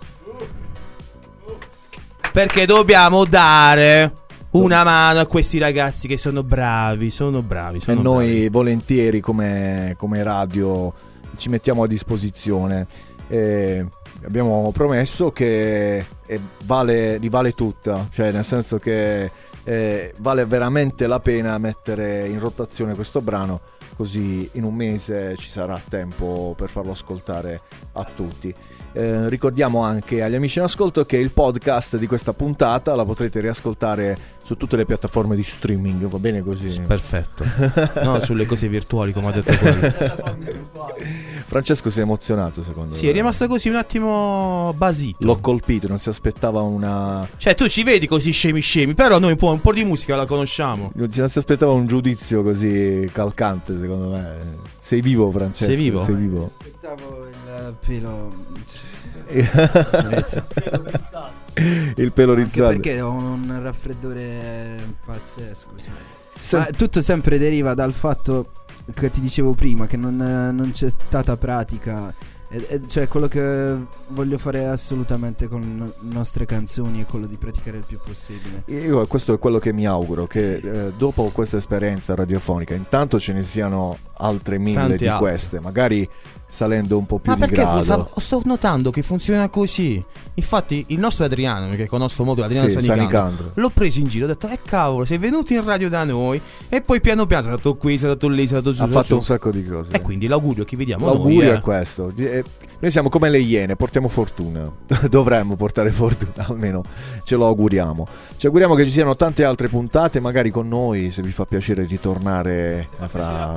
Perché dobbiamo dare una mano a questi ragazzi che sono bravi, sono bravi. E Sono noi volentieri come, come radio ci mettiamo a disposizione. E abbiamo promesso che e vale, rivale tutta, cioè nel senso che eh, vale veramente la pena mettere in rotazione questo brano così in un mese ci sarà tempo per farlo ascoltare a tutti. Eh, ricordiamo anche agli amici in ascolto che il podcast di questa puntata la potrete riascoltare su tutte le piattaforme di streaming, va bene così? Perfetto. No, sulle cose virtuali, come ha detto quello. Francesco si è emozionato secondo Sì, me. è rimasto così un attimo basito. L'ho colpito, non si aspettava una... Cioè, tu ci vedi così scemi scemi, però noi un po', un po' di musica la conosciamo. Non si aspettava un giudizio così calcante secondo me. Sei vivo Francesco? Sei vivo? Sei vivo. Aspettavo il pelo. il pelo Anche rizzato. perché ho un raffreddore pazzesco. cioè. Se- Ma tutto sempre deriva dal fatto che ti dicevo prima, che non, non c'è stata pratica. E- e cioè, quello che voglio fare assolutamente con le nostre canzoni è quello di praticare il più possibile. Io questo è quello che mi auguro, che eh, dopo questa esperienza radiofonica intanto ce ne siano altre mille Tante di altre. queste, magari salendo un po' più Ma di grado. sta- sto notando che funziona così. Infatti, il nostro Adriano, che conosco molto, Adriano Sì, Sanicandro, Sanicandro. l'ho preso in giro. Ho detto, eh cavolo, sei venuto in radio da noi. E poi piano piano sei stato qui, sei stato lì, sei stato su. Ha su, fatto su. un sacco di cose. E quindi l'augurio che vediamo L'augurio noi è questo. Di- eh, Noi siamo come le iene, portiamo fortuna. Dovremmo portare fortuna, almeno ce lo auguriamo. Ci auguriamo che ci siano tante altre puntate, magari con noi, se vi fa piacere ritornare fra...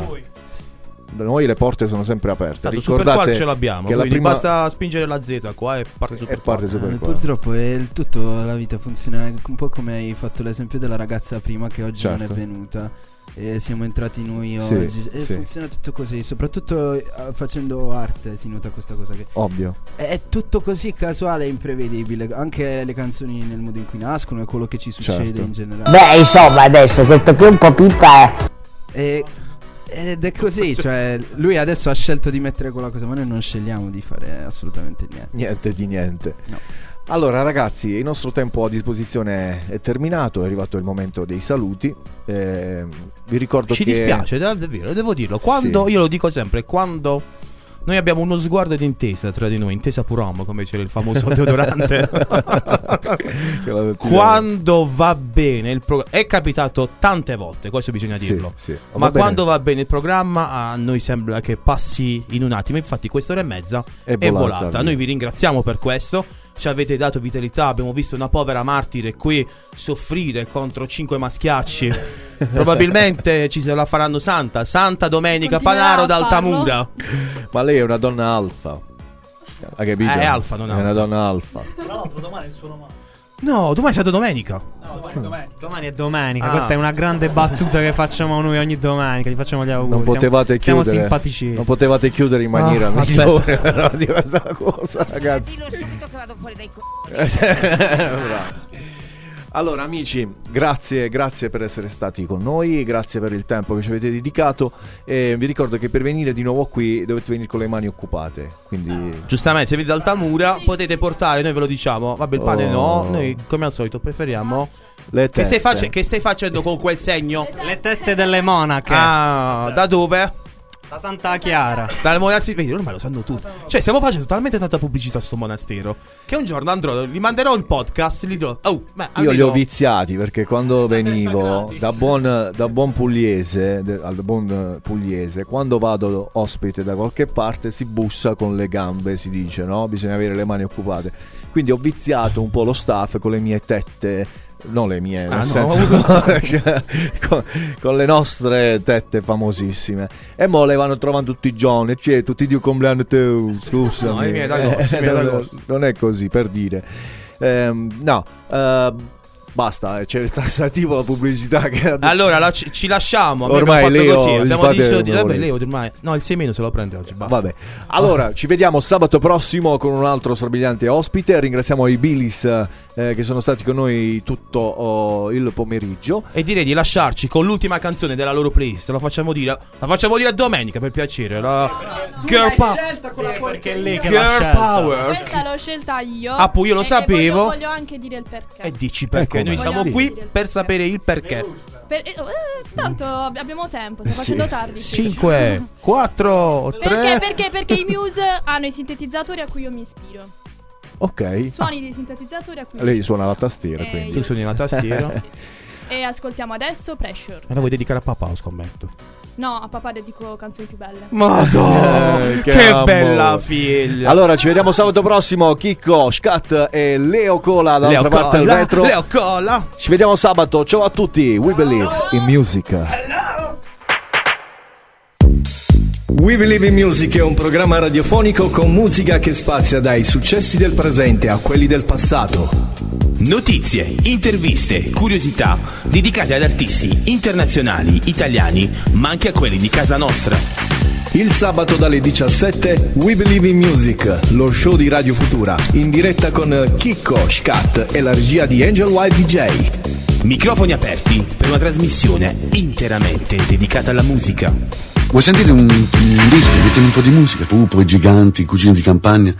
Da Noi le porte sono sempre aperte. Tanto Ricordate ce l'abbiamo. che la quindi prima... basta spingere la Z qua e parte Super E parte. Super Eh, purtroppo è il tutto la vita funziona un po' come hai fatto l'esempio della ragazza prima che oggi non Certo. è venuta. E siamo entrati noi Sì, oggi. E sì. funziona tutto così. Soprattutto eh, facendo arte si nota questa cosa che Ovvio. è tutto così casuale e imprevedibile. Anche le canzoni nel modo in cui nascono e quello che ci succede Certo. in generale. Beh, insomma, adesso questo qui è un po' pipa. E- ed è così, cioè lui adesso ha scelto di mettere quella cosa, ma noi non scegliamo di fare assolutamente niente. Niente di niente. No. Allora ragazzi, il nostro tempo a disposizione è terminato, è arrivato il momento dei saluti. Eh, vi ricordo Ci che... dispiace, da- davvero, devo dirlo. Quando, Sì. io lo dico sempre, quando noi abbiamo uno sguardo di intesa tra di noi, intesa purom, come c'era il famoso deodorante. quando va bene il programma, è capitato tante volte, questo bisogna Sì, dirlo. sì. Ma Va quando va bene il programma, a noi sembra che passi in un attimo. Infatti, quest'ora e mezza È è, volata volata. Noi vi ringraziamo per questo. Ci avete dato vitalità. Abbiamo visto una povera martire qui soffrire contro cinque maschiacci. Probabilmente ci se la faranno santa. Santa Domenica Continuerà Panaro a d'Altamura. Ma lei è una donna alfa. Ha capito? Eh, è alfa, non È una alfa. donna alfa. Tra l'altro domani è il suo nome. No, domani è stata domenica. No, domani è domenica. Domani è domenica, Ah. questa è una grande battuta che facciamo noi ogni domenica, gli facciamo gli auguri. Non siamo- potevate siamo, chiudere. simpaticissimi. Non potevate chiudere in maniera Ah, migliore però di questa cosa, ragazzi. Dillo subito che vado fuori dai co... Allora amici, grazie, grazie per essere stati con noi, grazie per il tempo che ci avete dedicato e vi ricordo che per venire di nuovo qui dovete venire con le mani occupate, quindi Giustamente, se venite da Altamura potete portare, noi ve lo diciamo. Vabbè, il pane Oh. no. Noi, come al solito, preferiamo. le Che stai, tette. face- che stai facendo con quel segno? Le tette delle monache. Ah, da dove? Da Santa Chiara. Dal monastero. Vedi, ormai lo sanno tutti. Cioè, stiamo facendo talmente tanta pubblicità a sto monastero. Che un giorno andrò, gli manderò il podcast. Gli dirò, oh, beh, Io li ho viziati perché quando venivo da buon, da buon pugliese, al buon pugliese, quando vado ospite da qualche parte si bussa con le gambe, si dice, no? Bisogna avere le mani occupate. Quindi ho viziato un po' lo staff con le mie tette. Non le mie, Ah, nel no, senso con, con le nostre tette famosissime. E mo le vanno trovando tutti i giorni. Cioè, tutti di compleanno tu, scusami. No, i miei da gossi, i miei da non- è così per dire. Ehm, no, eh, basta, eh, c'è il tassativo, la pubblicità che ha detto- Allora, la- ci, ci lasciamo. Abbiamo Ormai fatto Leo, così. Abbiamo deciso di. Vabbè. Leo ormai. No, il 6 meno se lo prende oggi. Basta. Vabbè. Allora, ci vediamo sabato prossimo con un altro strabiliante ospite. Ringraziamo i Billis eh, che sono stati con noi tutto oh, il pomeriggio. E direi di lasciarci con l'ultima canzone della loro playlist. La facciamo dire. La facciamo dire a domenica per piacere. La Girl Power. lei che l'ha Girl scelta. Power. Questa l'ho scelta io. Ah, poi io lo sapevo. Voglio, voglio anche dire il perché. E dici perché? Ecco, Noi siamo qui per sapere il perché. Per- eh, eh, tanto ab- abbiamo tempo, stiamo Sì. facendo tardi. sì. 5, 4, 3. Perché? Perché? Perché i Muse hanno i sintetizzatori a cui io mi ispiro. Ok. Suoni dei sintetizzatori a cui mi Lei ispiro. suona la tastiera, Eh, quindi. Tu suoni la tastiera. E ascoltiamo adesso Pressure. Me la vuoi dedicare a papà, scommetto? No, a papà dedico canzoni più belle. Madonna, Eh, che, amore. bella figlia. Allora, ci vediamo sabato prossimo. Chicco, Scat e Leo Cola dall'altra Leo parte del Cola, vetro. Leo Cola. Ci vediamo sabato. Ciao a tutti. We believe in music. We Believe in Music è un programma radiofonico con musica che spazia dai successi del presente a quelli del passato. Notizie, interviste, curiosità dedicate ad artisti internazionali, italiani, ma anche a quelli di casa nostra. Il sabato dalle 17 We Believe in Music, lo show di Radio Futura, in diretta con Chicco, Scat e la regia di Angel Wild DJ. Microfoni aperti per una trasmissione interamente dedicata alla musica. Vuoi sentire un, un disco? Mettiamo un po' di musica. Pupo, i giganti, i cugini di campagna.